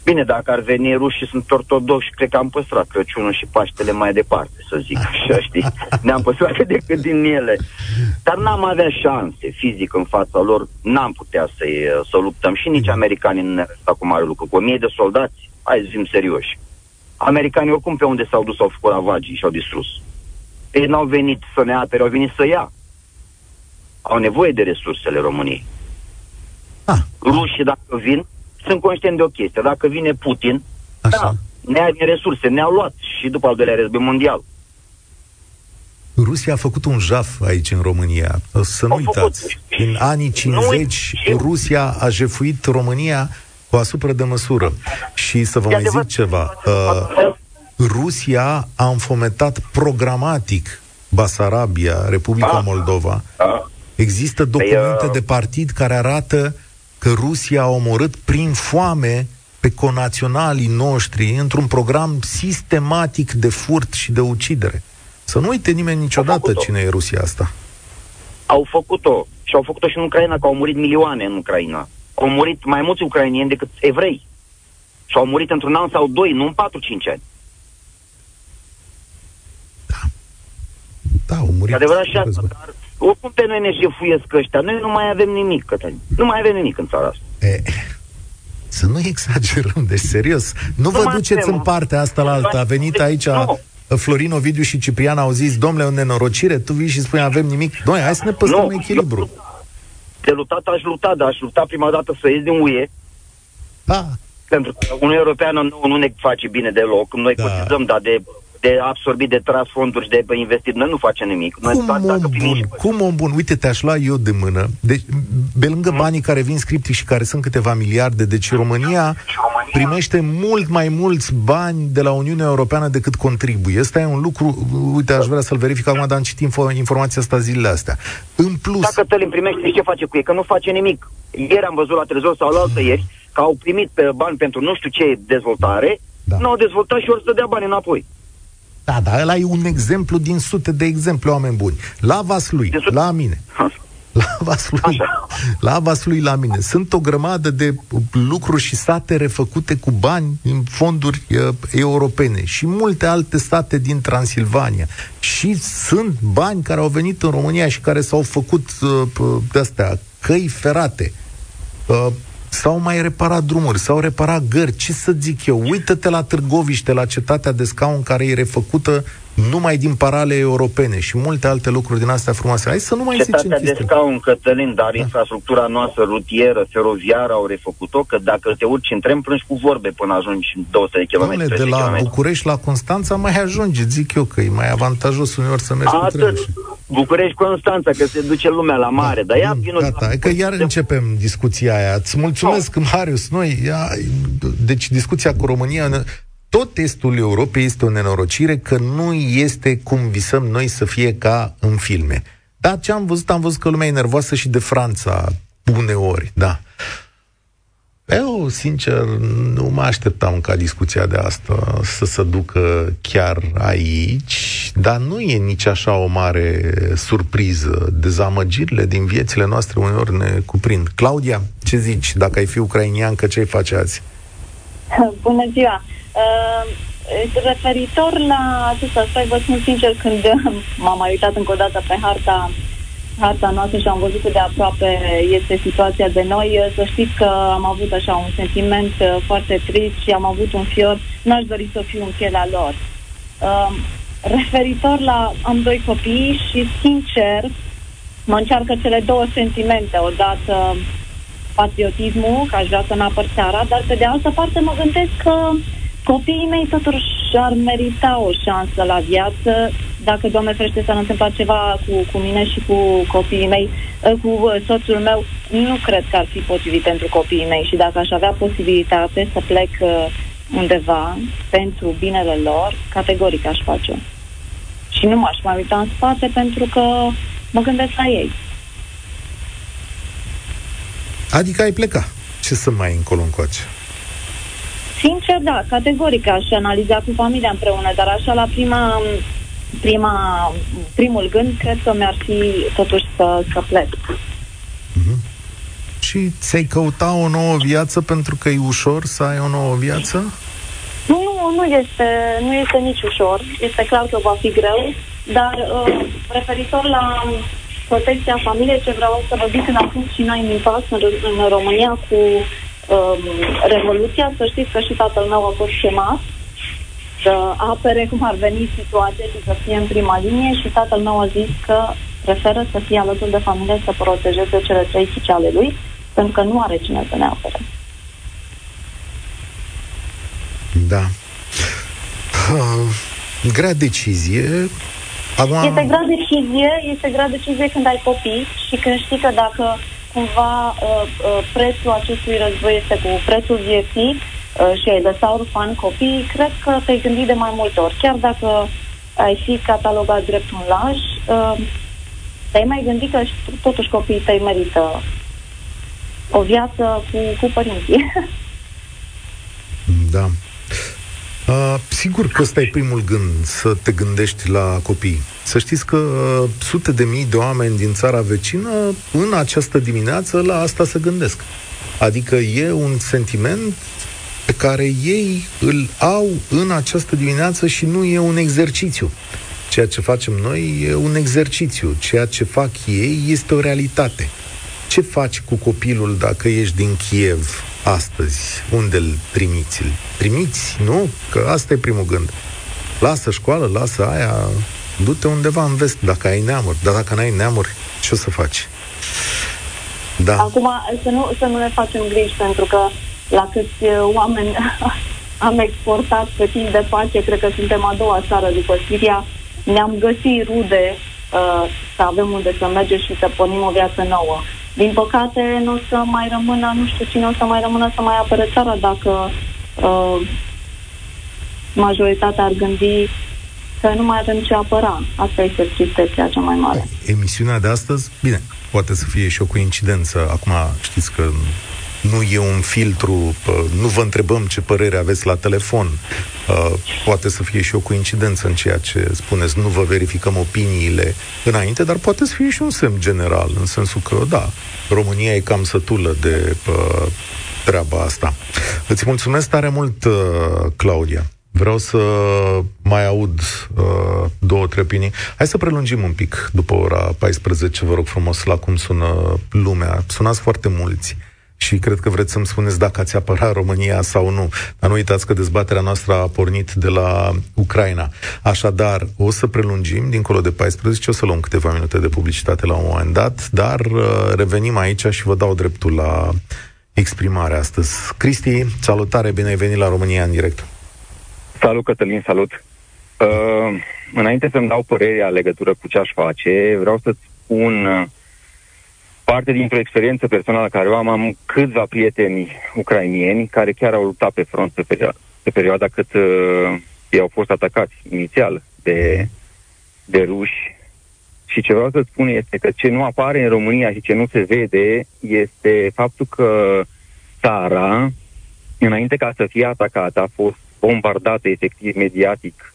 Bine, dacă ar veni rușii sunt ortodoxi, cred că am păstrat Crăciunul și Paștele mai departe, să zic așa, știi? Ne-am păstrat cât de cât din ele. Dar n-am avea șanse fizic în fața lor, n-am putea să să luptăm și nici americanii nu ne cu mare lucru. Cu o mie de soldați, hai să fim serioși. Americanii oricum pe unde s-au dus au făcut ravagii și au distrus. Ei n-au venit să ne apere, au venit să ia. Au nevoie de resursele României. Ah. Rușii, dacă vin, sunt conștient de o chestie. Dacă vine Putin, Așa. da, ne-a resurse, ne-au luat și după al doilea război mondial. Rusia a făcut un jaf aici în România. Să nu Au uitați. Făcut. În anii 50, nu Rusia a jefuit România cu asupra de măsură. Și să vă mai zic ceva. Uh, Rusia a înfometat programatic Basarabia, Republica da. Moldova. Da. Există documente păi, uh... de partid care arată că Rusia a omorât prin foame pe conaționalii noștri într-un program sistematic de furt și de ucidere. Să nu uite nimeni niciodată cine e Rusia asta. Au făcut-o. Și au făcut-o și în Ucraina, că au murit milioane în Ucraina. Au murit mai mulți ucrainieni decât evrei. Și au murit într-un an sau doi, nu în 4-5 ani. Da. Da, au murit. E adevărat și asta, dar Oricum pe noi ne jefuiesc ăștia. Noi nu mai avem nimic, Cătălin. Nu mai avem nimic în țara asta. E, să nu exagerăm, deci serios. Nu, nu vă duceți avem. în partea asta la alta. A venit aici nu. Florin Ovidiu și Ciprian au zis, domnule, o nenorocire, tu vii și spui, avem nimic. Noi, hai să ne păstrăm nu, echilibru. De lutat aș luta, dar aș lupta prima dată să ies din UE. Da. Pentru că Uniunea Europeană nu, nu ne face bine deloc. Noi da. cotizăm, dar de de absorbit, de tras fonduri și de investit. Noi nu facem nimic. Noi cum om bun? Finim... Cum om bun? Uite, te-aș lua eu de mână. Deci, pe lângă hmm? banii care vin scriptic și care sunt câteva miliarde, deci România primește mult mai mulți bani de la Uniunea Europeană decât contribuie. Ăsta e un lucru, uite, aș vrea să-l verific acum, dar am citit informația asta zilele astea. În plus... Dacă îl primește, ce face cu ei? Că nu face nimic. Ieri am văzut la trezor sau la altă ieri că au primit pe bani pentru nu știu ce dezvoltare, da. nu au dezvoltat și ori să dea bani înapoi. Da, dar ăla e un exemplu din sute de exemple, oameni buni. La Vaslui, la mine. La Vaslui, la Vaslui, la mine. Sunt o grămadă de lucruri și state refăcute cu bani în fonduri uh, europene și multe alte state din Transilvania. Și sunt bani care au venit în România și care s-au făcut uh, de astea, căi ferate, uh, S-au mai reparat drumuri, s-au reparat gări, ce să zic eu, uită-te la Târgoviște, la cetatea de scaun care e refăcută numai din parale europene și multe alte lucruri din astea frumoase. Hai să nu mai Cetatea zicem de scaun, Cătălin, dar da. infrastructura noastră rutieră, feroviară au refăcut-o, că dacă te urci în tren, plângi cu vorbe până ajungi 200 de km. Dom'le, de la km. București la Constanța mai ajungi, zic eu că e mai avantajos uneori să mergi Atât. cu trenul. București Constanța, că se duce lumea la mare, da, dar ia vină... Gata, că iar de... începem discuția aia. Îți mulțumesc, oh. Marius, noi, ia, deci discuția cu România tot estul Europei este o nenorocire că nu este cum visăm noi să fie ca în filme. Dar ce am văzut, am văzut că lumea e nervoasă și de Franța, uneori, da. Eu, sincer, nu mă așteptam ca discuția de asta să se ducă chiar aici, dar nu e nici așa o mare surpriză. Dezamăgirile din viețile noastre uneori ne cuprind. Claudia, ce zici? Dacă ai fi ucrainiancă, ce ai face azi? Bună ziua! Uh, referitor la acesta, stai vă spun sincer, când m-am mai uitat încă o dată pe harta harta noastră și am văzut cât de aproape este situația de noi, să știți că am avut așa un sentiment uh, foarte trist și am avut un fior, n-aș dori să fiu în pielea lor. Uh, referitor la am doi copii și sincer mă încearcă cele două sentimente, odată patriotismul, că aș vrea să-mi apăr țara, dar pe de altă parte mă gândesc că Copiii mei totuși ar merita o șansă la viață dacă, Doamne ferește, s-ar întâmpla ceva cu, cu mine și cu copiii mei, ă, cu ă, soțul meu, nu cred că ar fi potrivit pentru copiii mei și dacă aș avea posibilitate să plec ă, undeva pentru binele lor, categoric aș face Și nu m-aș mai uita în spate pentru că mă gândesc la ei. Adică ai pleca. Ce să mai încolo încoace? Sincer, da, categoric aș analiza cu familia împreună, dar așa la prima, prima, primul gând, cred că mi-ar fi totuși să, să plec. Mm-hmm. Și ți-ai căuta o nouă viață pentru că e ușor să ai o nouă viață? Nu, nu, nu este, nu este nici ușor. Este clar că va fi greu, dar uh, referitor la protecția familiei, ce vreau să vă zic, când am fost și noi în impas în, în România cu um, Revoluția, să știți că și tatăl meu a fost chemat să apere cum ar veni situația și să fie în prima linie și tatăl meu a zis că preferă să fie alături de familie să protejeze cele trei fiice ale lui, pentru că nu are cine să ne apere. Da. Uh, grea decizie. Acum... Este grea decizie, este grea decizie când ai copii și când știi că dacă cumva uh, uh, prețul acestui război este cu prețul vieții uh, și ai lăsa orfani copii, cred că te-ai gândit de mai multe ori. Chiar dacă ai fi catalogat drept un laj, uh, te-ai mai gândit că totuși copiii tăi merită o viață cu, cu părinții. Da. Uh, sigur că ăsta e primul gând, să te gândești la copii. Să știți că uh, sute de mii de oameni din țara vecină, în această dimineață, la asta se gândesc. Adică e un sentiment pe care ei îl au în această dimineață și nu e un exercițiu. Ceea ce facem noi e un exercițiu. Ceea ce fac ei este o realitate. Ce faci cu copilul dacă ești din Kiev astăzi? Unde îl trimiți? Îl trimiți, nu? Că asta e primul gând. Lasă școală, lasă aia, du-te undeva în vest, dacă ai neamuri. Dar dacă n-ai neamuri, ce o să faci? Da. Acum, să nu, să nu ne facem griji, pentru că la câți uh, oameni am exportat pe timp de pace, cred că suntem a doua țară după Siria, ne-am găsit rude uh, să avem unde să mergem și să pornim o viață nouă. Din păcate, nu o să mai rămână, nu știu cine o să mai rămână să mai apere țara dacă uh, majoritatea ar gândi că nu mai avem ce apăra. Asta este tristețea cea mai mare. Emisiunea de astăzi, bine, poate să fie și o coincidență. Acum știți că nu e un filtru, nu vă întrebăm ce părere aveți la telefon. Poate să fie și o coincidență în ceea ce spuneți, nu vă verificăm opiniile înainte, dar poate să fie și un semn general, în sensul că, da, România e cam sătulă de treaba asta. Îți mulțumesc tare mult, Claudia. Vreau să mai aud uh, două, trei opinii. Hai să prelungim un pic după ora 14, vă rog frumos, la cum sună lumea. Sunați foarte mulți și cred că vreți să-mi spuneți dacă ați apărat România sau nu. Dar nu uitați că dezbaterea noastră a pornit de la Ucraina. Așadar, o să prelungim, dincolo de 14, o să luăm câteva minute de publicitate la un moment dat, dar uh, revenim aici și vă dau dreptul la exprimare astăzi. Cristi, salutare, bine ai venit la România în direct. Salut, Cătălin, salut. Uh, înainte să-mi dau părerea legătură cu ce aș face, vreau să-ți spun uh, parte dintr-o experiență personală care o am, am câțiva prieteni ucrainieni care chiar au luptat pe front pe, perio- pe perioada cât uh, ei au fost atacați inițial de, de ruși. Și ce vreau să spun este că ce nu apare în România și ce nu se vede este faptul că țara, înainte ca să fie atacată, a fost bombardată efectiv mediatic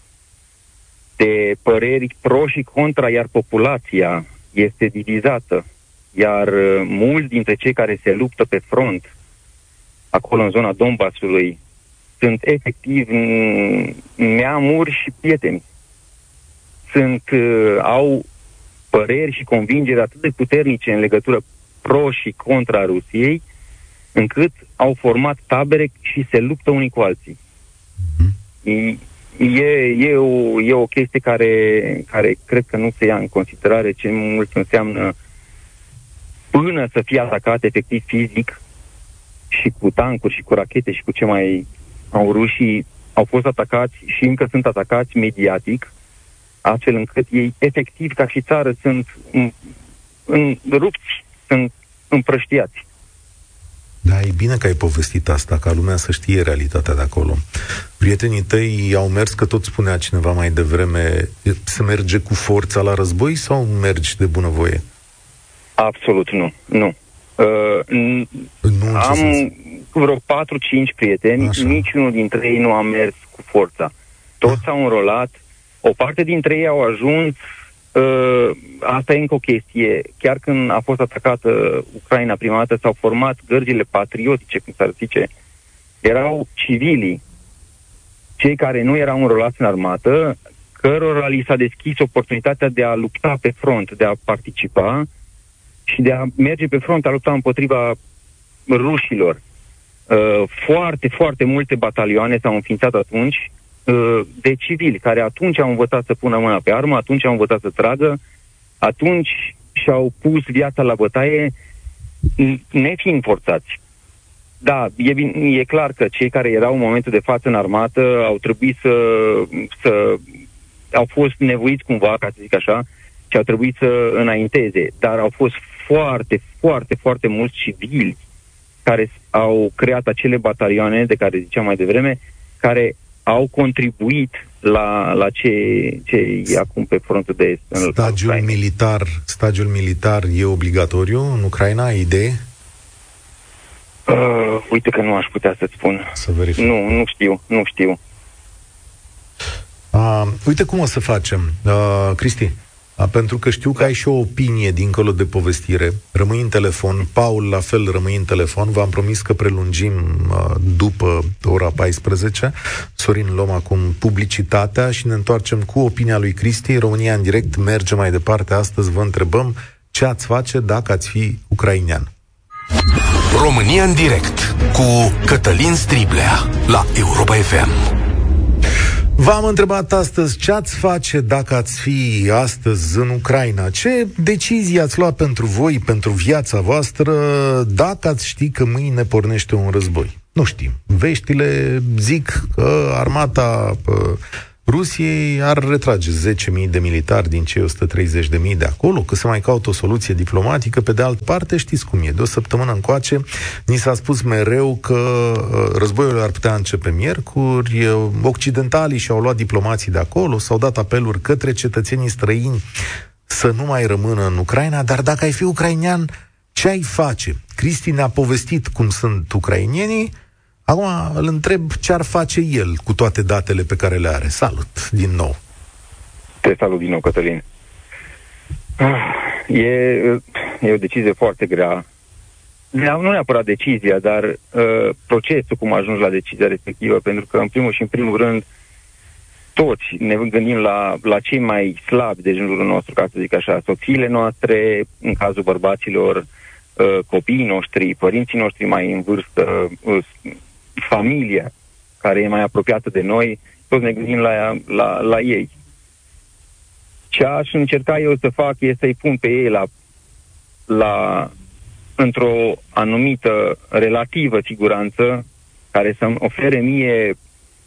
de păreri pro și contra, iar populația este divizată. Iar uh, mulți dintre cei care se luptă pe front, acolo în zona Donbassului, sunt efectiv neamuri și prieteni. Sunt, uh, au păreri și convingeri atât de puternice în legătură pro și contra Rusiei, încât au format tabere și se luptă unii cu alții. E, e, o, e o chestie care, care cred că nu se ia în considerare ce mult înseamnă până să fie atacat efectiv fizic și cu tancuri și cu rachete și cu ce mai au rușii, au fost atacați și încă sunt atacați mediatic, astfel încât ei efectiv ca și țară sunt în, în rupți, sunt împrăștiați. Da, e bine că ai povestit asta, ca lumea să știe realitatea de acolo. Prietenii tăi au mers, că tot spunea cineva mai devreme, să merge cu forța la război sau mergi de bunăvoie? Absolut nu, nu. Uh, n- nu am vreo 4-5 prieteni, Așa. niciunul dintre ei nu a mers cu forța. Toți s-au înrolat, o parte dintre ei au ajuns Uh, asta e încă o chestie. Chiar când a fost atacată Ucraina prima dată, s-au format gărzile patriotice, cum s-ar zice. Erau civilii, cei care nu erau înrolați în armată, cărora li s-a deschis oportunitatea de a lupta pe front, de a participa și de a merge pe front, a lupta împotriva rușilor. Uh, foarte, foarte multe batalioane s-au înființat atunci Uh, de civili care atunci au învățat să pună mâna pe armă, atunci au învățat să tragă, atunci și-au pus viața la bătaie nefiind forțați. Da, e, e clar că cei care erau în momentul de față în armată au trebuit să, să au fost nevoiți cumva, ca să zic așa, și au trebuit să înainteze, dar au fost foarte, foarte, foarte mulți civili care au creat acele batalioane de care ziceam mai devreme, care au contribuit la, la ce, ce e acum pe frontul de est. Stagiul militar, stagiul militar e obligatoriu în Ucraina, idee? Uh, uite că nu aș putea să-ți spun. Să verific. Nu, nu știu, nu știu. Uh, uite cum o să facem. Uh, Cristi, A, pentru că știu că ai și o opinie dincolo de povestire. Rămâi în telefon, Paul la fel rămâi în telefon. V-am promis că prelungim a, după ora 14. Sorin, luăm acum publicitatea și ne întoarcem cu opinia lui Cristi. România în direct merge mai departe. Astăzi vă întrebăm ce ați face dacă ați fi ucrainean. România în direct cu Cătălin Striblea la Europa FM. V-am întrebat astăzi ce ați face dacă ați fi astăzi în Ucraina. Ce decizii ați luat pentru voi, pentru viața voastră, dacă ați ști că mâine pornește un război? Nu știm. Veștile zic că armata Rusiei ar retrage 10.000 de militari din cei 130.000 de acolo, că se mai caută o soluție diplomatică. Pe de altă parte, știți cum e, de o săptămână încoace, ni s-a spus mereu că uh, războiul ar putea începe miercuri, uh, occidentalii și-au luat diplomații de acolo, s-au dat apeluri către cetățenii străini să nu mai rămână în Ucraina, dar dacă ai fi ucrainean, ce ai face? Cristi ne-a povestit cum sunt ucrainienii, Acum îl întreb ce ar face el cu toate datele pe care le are. Salut, din nou. Te salut din nou, Cătălin. Ah, e, e o decizie foarte grea. Nu neapărat decizia, dar uh, procesul cum ajungi la decizia respectivă, pentru că, în primul și în primul rând, toți ne gândim la, la cei mai slabi de jurul nostru, ca să zic așa, soțiile noastre, în cazul bărbaților, uh, copiii noștri, părinții noștri mai în vârstă, uh, familia care e mai apropiată de noi, toți ne gândim la, la, la ei. Ce aș încerca eu să fac este să-i pun pe ei la, la într-o anumită relativă siguranță care să-mi ofere mie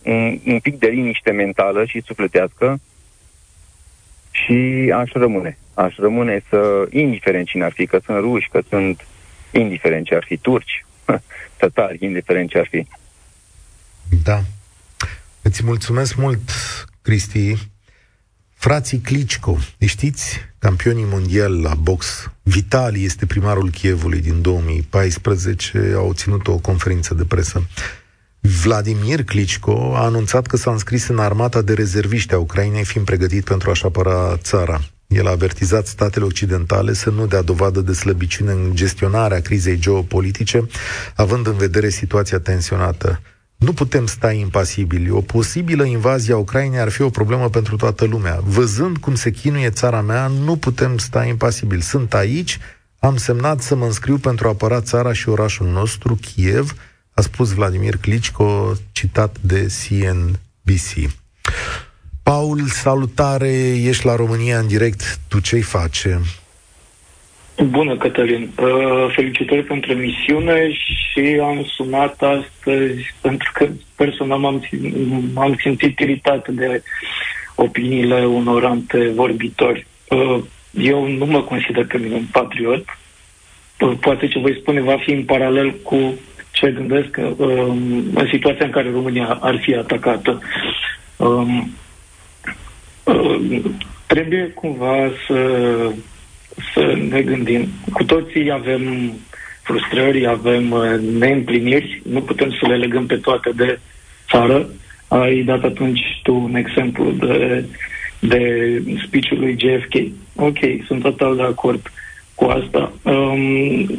un, un pic de liniște mentală și sufletească și aș rămâne. Aș rămâne să, indiferent cine ar fi, că sunt ruși, că sunt indiferent ce ar fi turci, tătari, indiferent ce ar fi. Da. Îți mulțumesc mult, Cristi. Frații Klitschko, știți, campionii mondiali la box, Vitali este primarul Chievului din 2014, au ținut o conferință de presă. Vladimir Klitschko a anunțat că s-a înscris în armata de rezerviști a Ucrainei, fiind pregătit pentru a-și apăra țara. El a avertizat statele occidentale să nu dea dovadă de slăbiciune în gestionarea crizei geopolitice, având în vedere situația tensionată. Nu putem sta impasibili. O posibilă invazie a Ucrainei ar fi o problemă pentru toată lumea. Văzând cum se chinuie țara mea, nu putem sta impasibili. Sunt aici, am semnat să mă înscriu pentru a apăra țara și orașul nostru, Kiev, a spus Vladimir Klitschko, citat de CNBC. Paul, salutare, ești la România în direct, tu ce-i face? Bună, Cătălin. Uh, felicitări pentru emisiune și am sunat astăzi pentru că personal m-am, m-am simțit iritat de opiniile unor antevorbitori. Uh, eu nu mă consider pe mine un patriot. Uh, poate ce voi spune va fi în paralel cu ce gândesc că, în situația în care România ar fi atacată. Um, trebuie cumva să să ne gândim. Cu toții avem frustrări, avem uh, neîmpliniri, nu putem să le legăm pe toate de țară. Ai dat atunci tu un exemplu de, de speech-ul lui JFK. Ok, sunt total de acord cu asta. Um,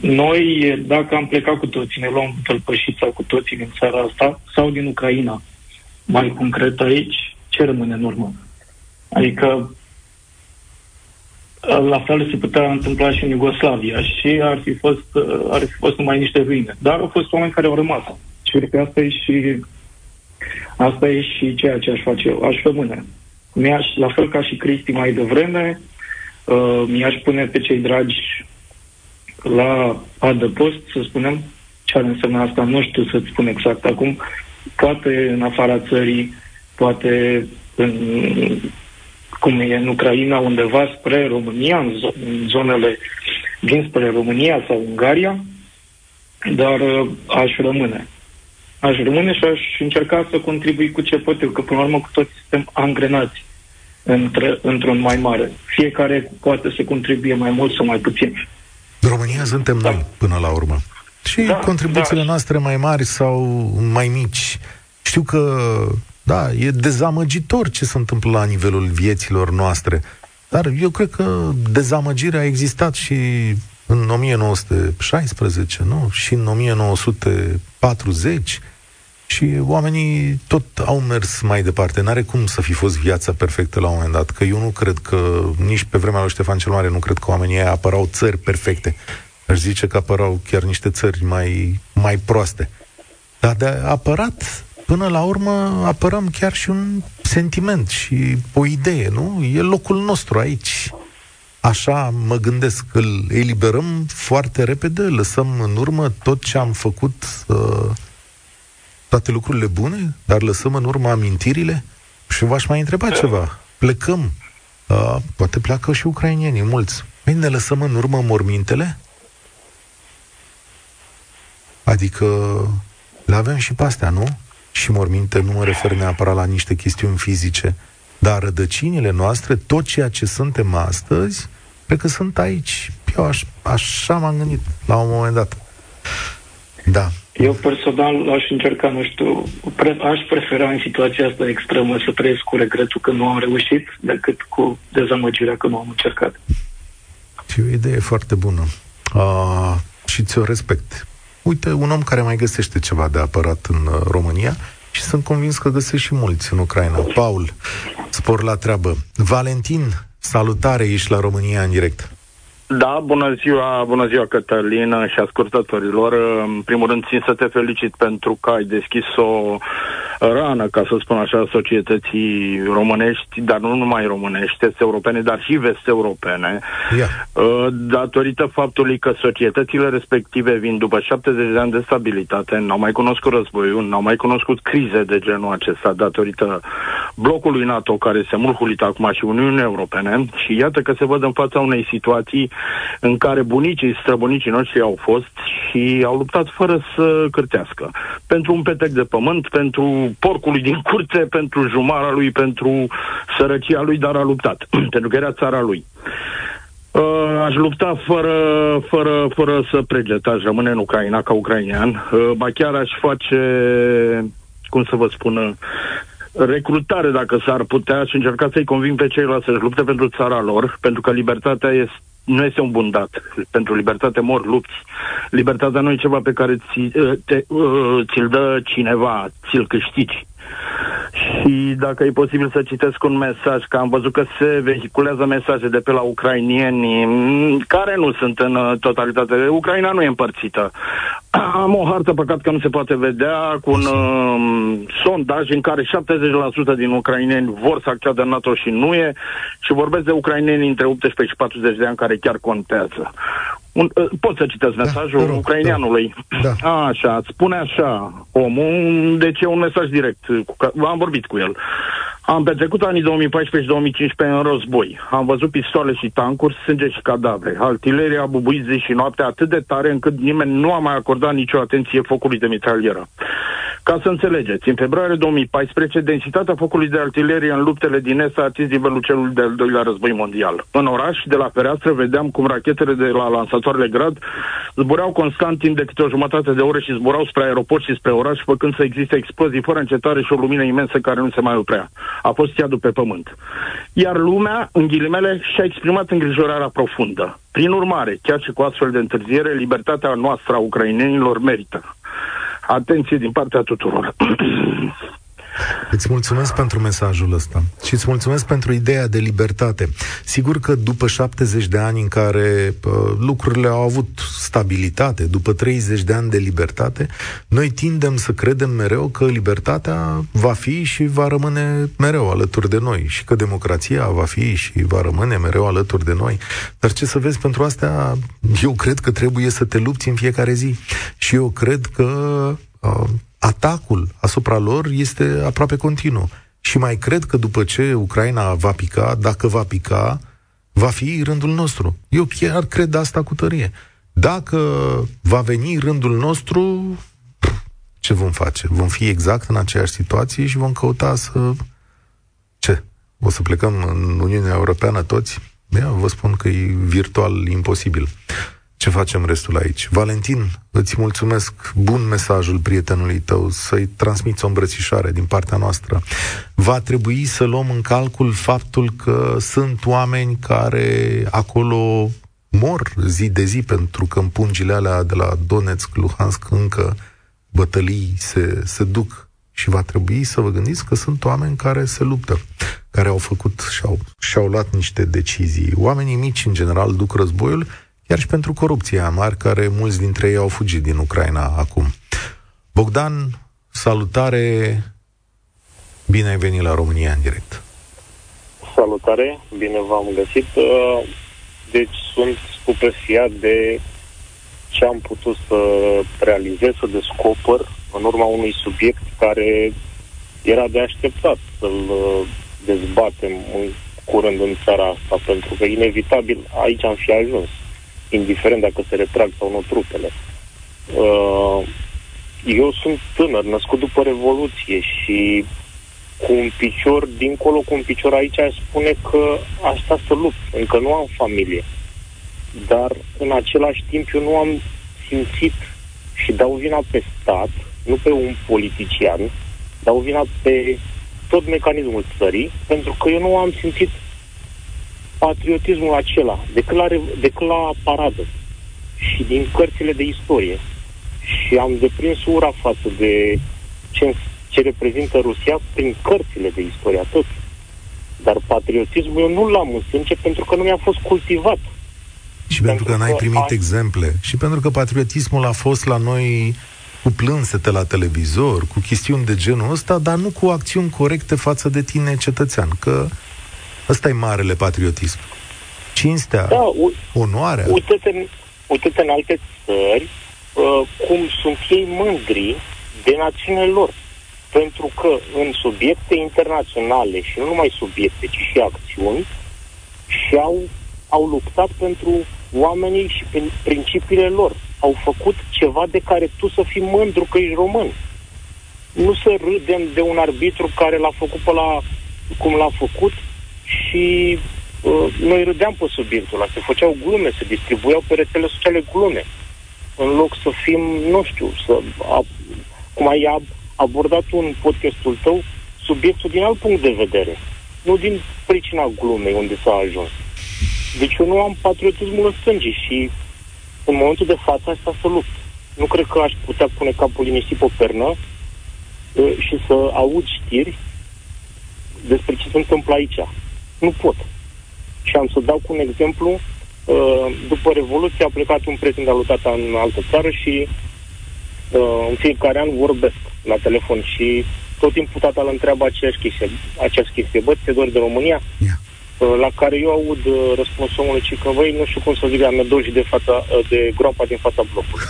noi, dacă am plecat cu toții, ne luăm tălpășița cu toții din țara asta, sau din Ucraina, mai concret aici, ce rămâne în urmă? Adică la fel se putea întâmpla și în Iugoslavia și ar fi fost, ar fi fost numai niște ruine. Dar au fost oameni care au rămas. Și cred că asta e și asta e și ceea ce aș face eu. Aș rămâne. Mi-aș, la fel ca și Cristi mai devreme, uh, mi-aș pune pe cei dragi la adăpost, să spunem, ce ar însemna asta, nu știu să-ți spun exact acum, poate în afara țării, poate în cum e în Ucraina, undeva spre România, în, zo- în zonele dinspre România sau Ungaria, dar uh, aș rămâne. Aș rămâne și aș încerca să contribui cu ce pot eu, că până la urmă cu toți suntem angrenați între, într-un mai mare. Fiecare poate să contribuie mai mult sau mai puțin. România suntem da. noi, până la urmă. Și da, contribuțiile da. noastre mai mari sau mai mici. Știu că da, e dezamăgitor ce se întâmplă la nivelul vieților noastre. Dar eu cred că dezamăgirea a existat și în 1916, nu? Și în 1940 și oamenii tot au mers mai departe. N-are cum să fi fost viața perfectă la un moment dat, că eu nu cred că, nici pe vremea lui Ștefan cel Mare, nu cred că oamenii aia apărau țări perfecte. Aș zice că apărau chiar niște țări mai, mai proaste. Dar de apărat, până la urmă, apărăm chiar și un sentiment și o idee, nu? E locul nostru aici. Așa mă gândesc, îl eliberăm foarte repede, lăsăm în urmă tot ce am făcut uh, toate lucrurile bune, dar lăsăm în urmă amintirile? Și v-aș mai întreba ceva. Plecăm. Uh, poate pleacă și ucrainienii, mulți. Păi ne lăsăm în urmă mormintele? Adică le avem și pe astea, nu? Și morminte nu mă refer neapărat la niște chestiuni fizice, dar rădăcinile noastre, tot ceea ce suntem astăzi, cred că sunt aici. Eu aș, așa m-am gândit la un moment dat. Da. Eu personal aș încerca, nu știu, pre- aș prefera în situația asta extremă să trăiesc cu regretul că nu am reușit decât cu dezamăgirea că nu am încercat. Și o idee foarte bună. Uh, și ți-o respect. Uite, un om care mai găsește ceva de apărat în uh, România și sunt convins că găsești și mulți în Ucraina. Paul, spor la treabă. Valentin, salutare, ești la România în direct. Da, bună ziua, bună ziua Cătălina și ascultătorilor. În primul rând țin să te felicit pentru că ai deschis o rană, ca să spun așa, societății românești, dar nu numai românești, este europene, dar și vest-europene, yeah. datorită faptului că societățile respective vin după 70 de ani de stabilitate, n-au mai cunoscut războiul, n-au mai cunoscut crize de genul acesta, datorită blocului NATO care se mulhulit acum și Uniunii Europene și iată că se văd în fața unei situații în care bunicii, străbunicii noștri au fost și au luptat fără să cârtească. Pentru un petec de pământ, pentru porcului din curte, pentru jumara lui, pentru sărăcia lui, dar a luptat, pentru că era țara lui. Uh, aș lupta fără, fără, fără să preget, aș rămâne în Ucraina ca ucrainean, uh, ba chiar aș face, cum să vă spun, recrutare, dacă s-ar putea, și încerca să-i conving pe ceilalți să-și lupte pentru țara lor, pentru că libertatea este nu este un bun dat. Pentru libertate mor lupți. Libertatea nu e ceva pe care ți, te, ți-l dă cineva, ți-l câștigi. Și dacă e posibil să citesc un mesaj, că am văzut că se vehiculează mesaje de pe la ucrainieni, care nu sunt în uh, totalitate. Ucraina nu e împărțită. Am o hartă, păcat că nu se poate vedea, cu un uh, sondaj în care 70% din ucraineni vor să acceadă în NATO și nu e, și vorbesc de ucraineni între 18 și 40 de ani care chiar contează. Un, uh, pot să citesc da, mesajul rog, ucraineanului. Da. A, așa, spune așa, omul, deci e un mesaj direct, cu, am vorbit cu el. Am petrecut anii 2014 și 2015 în război. Am văzut pistoale și tancuri, sânge și cadavre. Artileria a bubuit zi și noapte atât de tare încât nimeni nu a mai acordat nicio atenție focului de mitralieră. Ca să înțelegeți, în februarie 2014, densitatea focului de artilerie în luptele din Est a atins nivelul celul de-al doilea război mondial. În oraș, de la fereastră, vedeam cum rachetele de la lansatoarele grad zbureau constant timp de câte o jumătate de oră și zburau spre aeroport și spre oraș, făcând să existe explozii fără încetare și o lumină imensă care nu se mai oprea. A fost iadul pe pământ. Iar lumea, în ghilimele, și-a exprimat îngrijorarea profundă. Prin urmare, chiar și cu astfel de întârziere, libertatea noastră a ucrainenilor merită. Atenție din partea tuturor. Îți mulțumesc pentru mesajul ăsta și îți mulțumesc pentru ideea de libertate. Sigur că după 70 de ani în care uh, lucrurile au avut stabilitate, după 30 de ani de libertate, noi tindem să credem mereu că libertatea va fi și va rămâne mereu alături de noi și că democrația va fi și va rămâne mereu alături de noi. Dar ce să vezi pentru asta, eu cred că trebuie să te lupți în fiecare zi. Și eu cred că uh, atacul asupra lor este aproape continuu. Și mai cred că după ce Ucraina va pica, dacă va pica, va fi rândul nostru. Eu chiar cred asta cu tărie. Dacă va veni rândul nostru, ce vom face? Vom fi exact în aceeași situație și vom căuta să... Ce? O să plecăm în Uniunea Europeană toți? Eu vă spun că e virtual imposibil. Ce facem restul aici. Valentin, îți mulțumesc, bun mesajul prietenului tău, să-i transmiți o îmbrățișare din partea noastră. Va trebui să luăm în calcul faptul că sunt oameni care acolo mor zi de zi, pentru că în pungile alea de la Donetsk, Luhansk, încă bătălii se, se duc și va trebui să vă gândiți că sunt oameni care se luptă, care au făcut și-au, și-au luat niște decizii. Oamenii mici, în general, duc războiul, chiar și pentru corupția mari, care mulți dintre ei au fugit din Ucraina acum. Bogdan, salutare, bine ai venit la România în direct. Salutare, bine v-am găsit. Uh, deci sunt stupefiat de ce am putut să realizez, să descoper în urma unui subiect care era de așteptat să-l uh, dezbatem în curând în țara asta, pentru că inevitabil aici am fi ajuns indiferent dacă se retrag sau nu trupele. Uh, eu sunt tânăr, născut după Revoluție și cu un picior dincolo, cu un picior aici, aș spune că asta să lupt. Încă nu am familie. Dar în același timp eu nu am simțit și dau vina pe stat, nu pe un politician, dau vina pe tot mecanismul țării, pentru că eu nu am simțit patriotismul acela, decât la, decât la paradă și din cărțile de istorie. Și am deprins ura față de ce, ce reprezintă Rusia prin cărțile de istorie, atât. Dar patriotismul eu nu l-am în sânge pentru că nu mi-a fost cultivat. Și pentru, pentru că n-ai primit a... exemple. Și pentru că patriotismul a fost la noi cu plânsete la televizor, cu chestiuni de genul ăsta, dar nu cu acțiuni corecte față de tine, cetățean. Că Ăsta e marele patriotism. Cinstea, da, u- onoarea. Uite-te, uite-te în alte țări uh, cum sunt ei mândri de națiunile lor. Pentru că în subiecte internaționale și nu numai subiecte, ci și acțiuni, și-au au luptat pentru oamenii și prin principiile lor. Au făcut ceva de care tu să fii mândru că ești român. Nu să râdem de un arbitru care l-a făcut pe la cum l-a făcut și uh, noi râdeam pe subiectul ăla, se făceau glume, se distribuiau pe rețele sociale glume. În loc să fim, nu știu, să, a, cum ai abordat un podcastul tău, subiectul din alt punct de vedere. Nu din pricina glumei unde s-a ajuns. Deci eu nu am patriotismul în sânge și în momentul de față asta să lupt. Nu cred că aș putea pune capul liniștit pe pernă uh, și să aud știri despre ce se întâmplă aici. Nu pot. Și am să dau cu un exemplu. Uh, după Revoluție a plecat un prieten de tata în altă țară și uh, în fiecare an vorbesc la telefon și tot timpul tata îl întreabă aceeași chestie, aceeași chestie. Bă, te dori de România? Yeah. La care eu aud răspunsul omului și că, băi, nu știu cum să zic, am și de, fața, de groapa din fața blocului.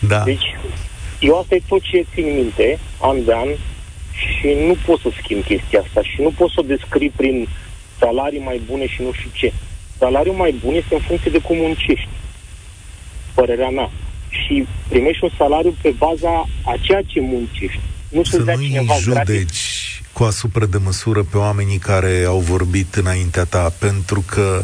da. Deci, eu asta e tot ce țin minte, an de an, și nu pot să schimb chestia asta și nu pot să o descrii prin salarii mai bune și nu știu ce. Salariul mai bun este în funcție de cum muncești. Părerea mea. Și primești un salariu pe baza a ceea ce muncești. Nu să nu îi judeci gratis. cu asupra de măsură pe oamenii care au vorbit înaintea ta, pentru că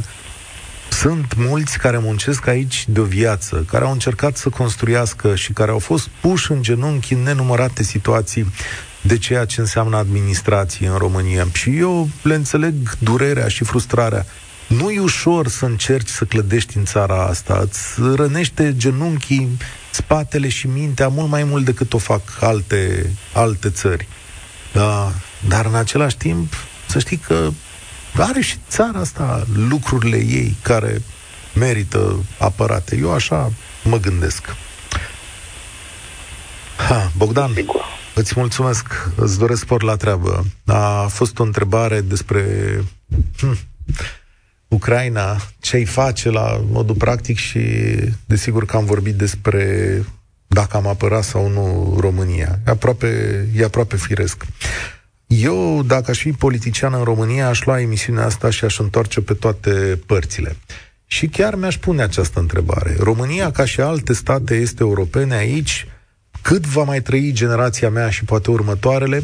sunt mulți care muncesc aici de o viață, care au încercat să construiască și care au fost puși în genunchi în nenumărate situații de ceea ce înseamnă administrație în România. Și eu le înțeleg durerea și frustrarea. Nu e ușor să încerci să clădești în țara asta. Îți rănește genunchii, spatele și mintea mult mai mult decât o fac alte, alte țări. Da, dar în același timp, să știi că are și țara asta lucrurile ei care merită apărate. Eu așa mă gândesc. Ha, Bogdan, îți mulțumesc, îți doresc spor la treabă. A fost o întrebare despre hm, Ucraina, ce-i face la modul practic și desigur că am vorbit despre dacă am apărat sau nu România. E aproape, e aproape firesc. Eu, dacă aș fi politician în România, aș lua emisiunea asta și aș întoarce pe toate părțile. Și chiar mi-aș pune această întrebare. România, ca și alte state este europene aici, cât va mai trăi generația mea și poate următoarele,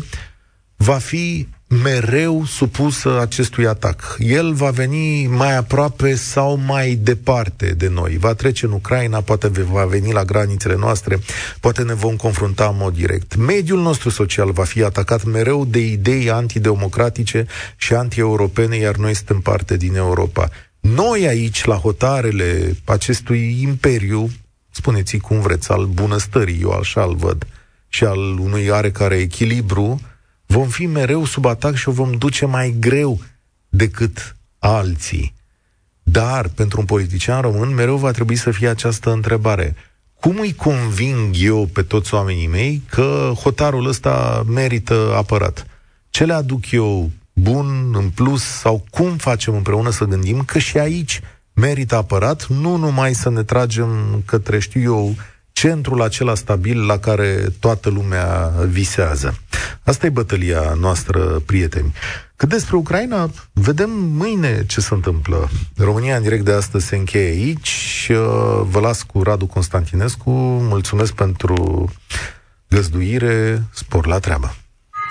va fi mereu supusă acestui atac. El va veni mai aproape sau mai departe de noi. Va trece în Ucraina, poate va veni la granițele noastre, poate ne vom confrunta în mod direct. Mediul nostru social va fi atacat mereu de idei antidemocratice și anti-europene, iar noi suntem parte din Europa. Noi aici, la hotarele acestui imperiu, spuneți cum vreți, al bunăstării, eu așa îl văd, și al unui arecare echilibru, vom fi mereu sub atac și o vom duce mai greu decât alții. Dar, pentru un politician român, mereu va trebui să fie această întrebare. Cum îi conving eu pe toți oamenii mei că hotarul ăsta merită apărat? Ce le aduc eu bun, în plus, sau cum facem împreună să gândim că și aici merită apărat, nu numai să ne tragem către, știu eu, centrul acela stabil la care toată lumea visează. Asta e bătălia noastră, prieteni. Cât despre Ucraina, vedem mâine ce se întâmplă. România în direct de astăzi se încheie aici. Vă las cu Radu Constantinescu. Mulțumesc pentru găzduire. Spor la treabă.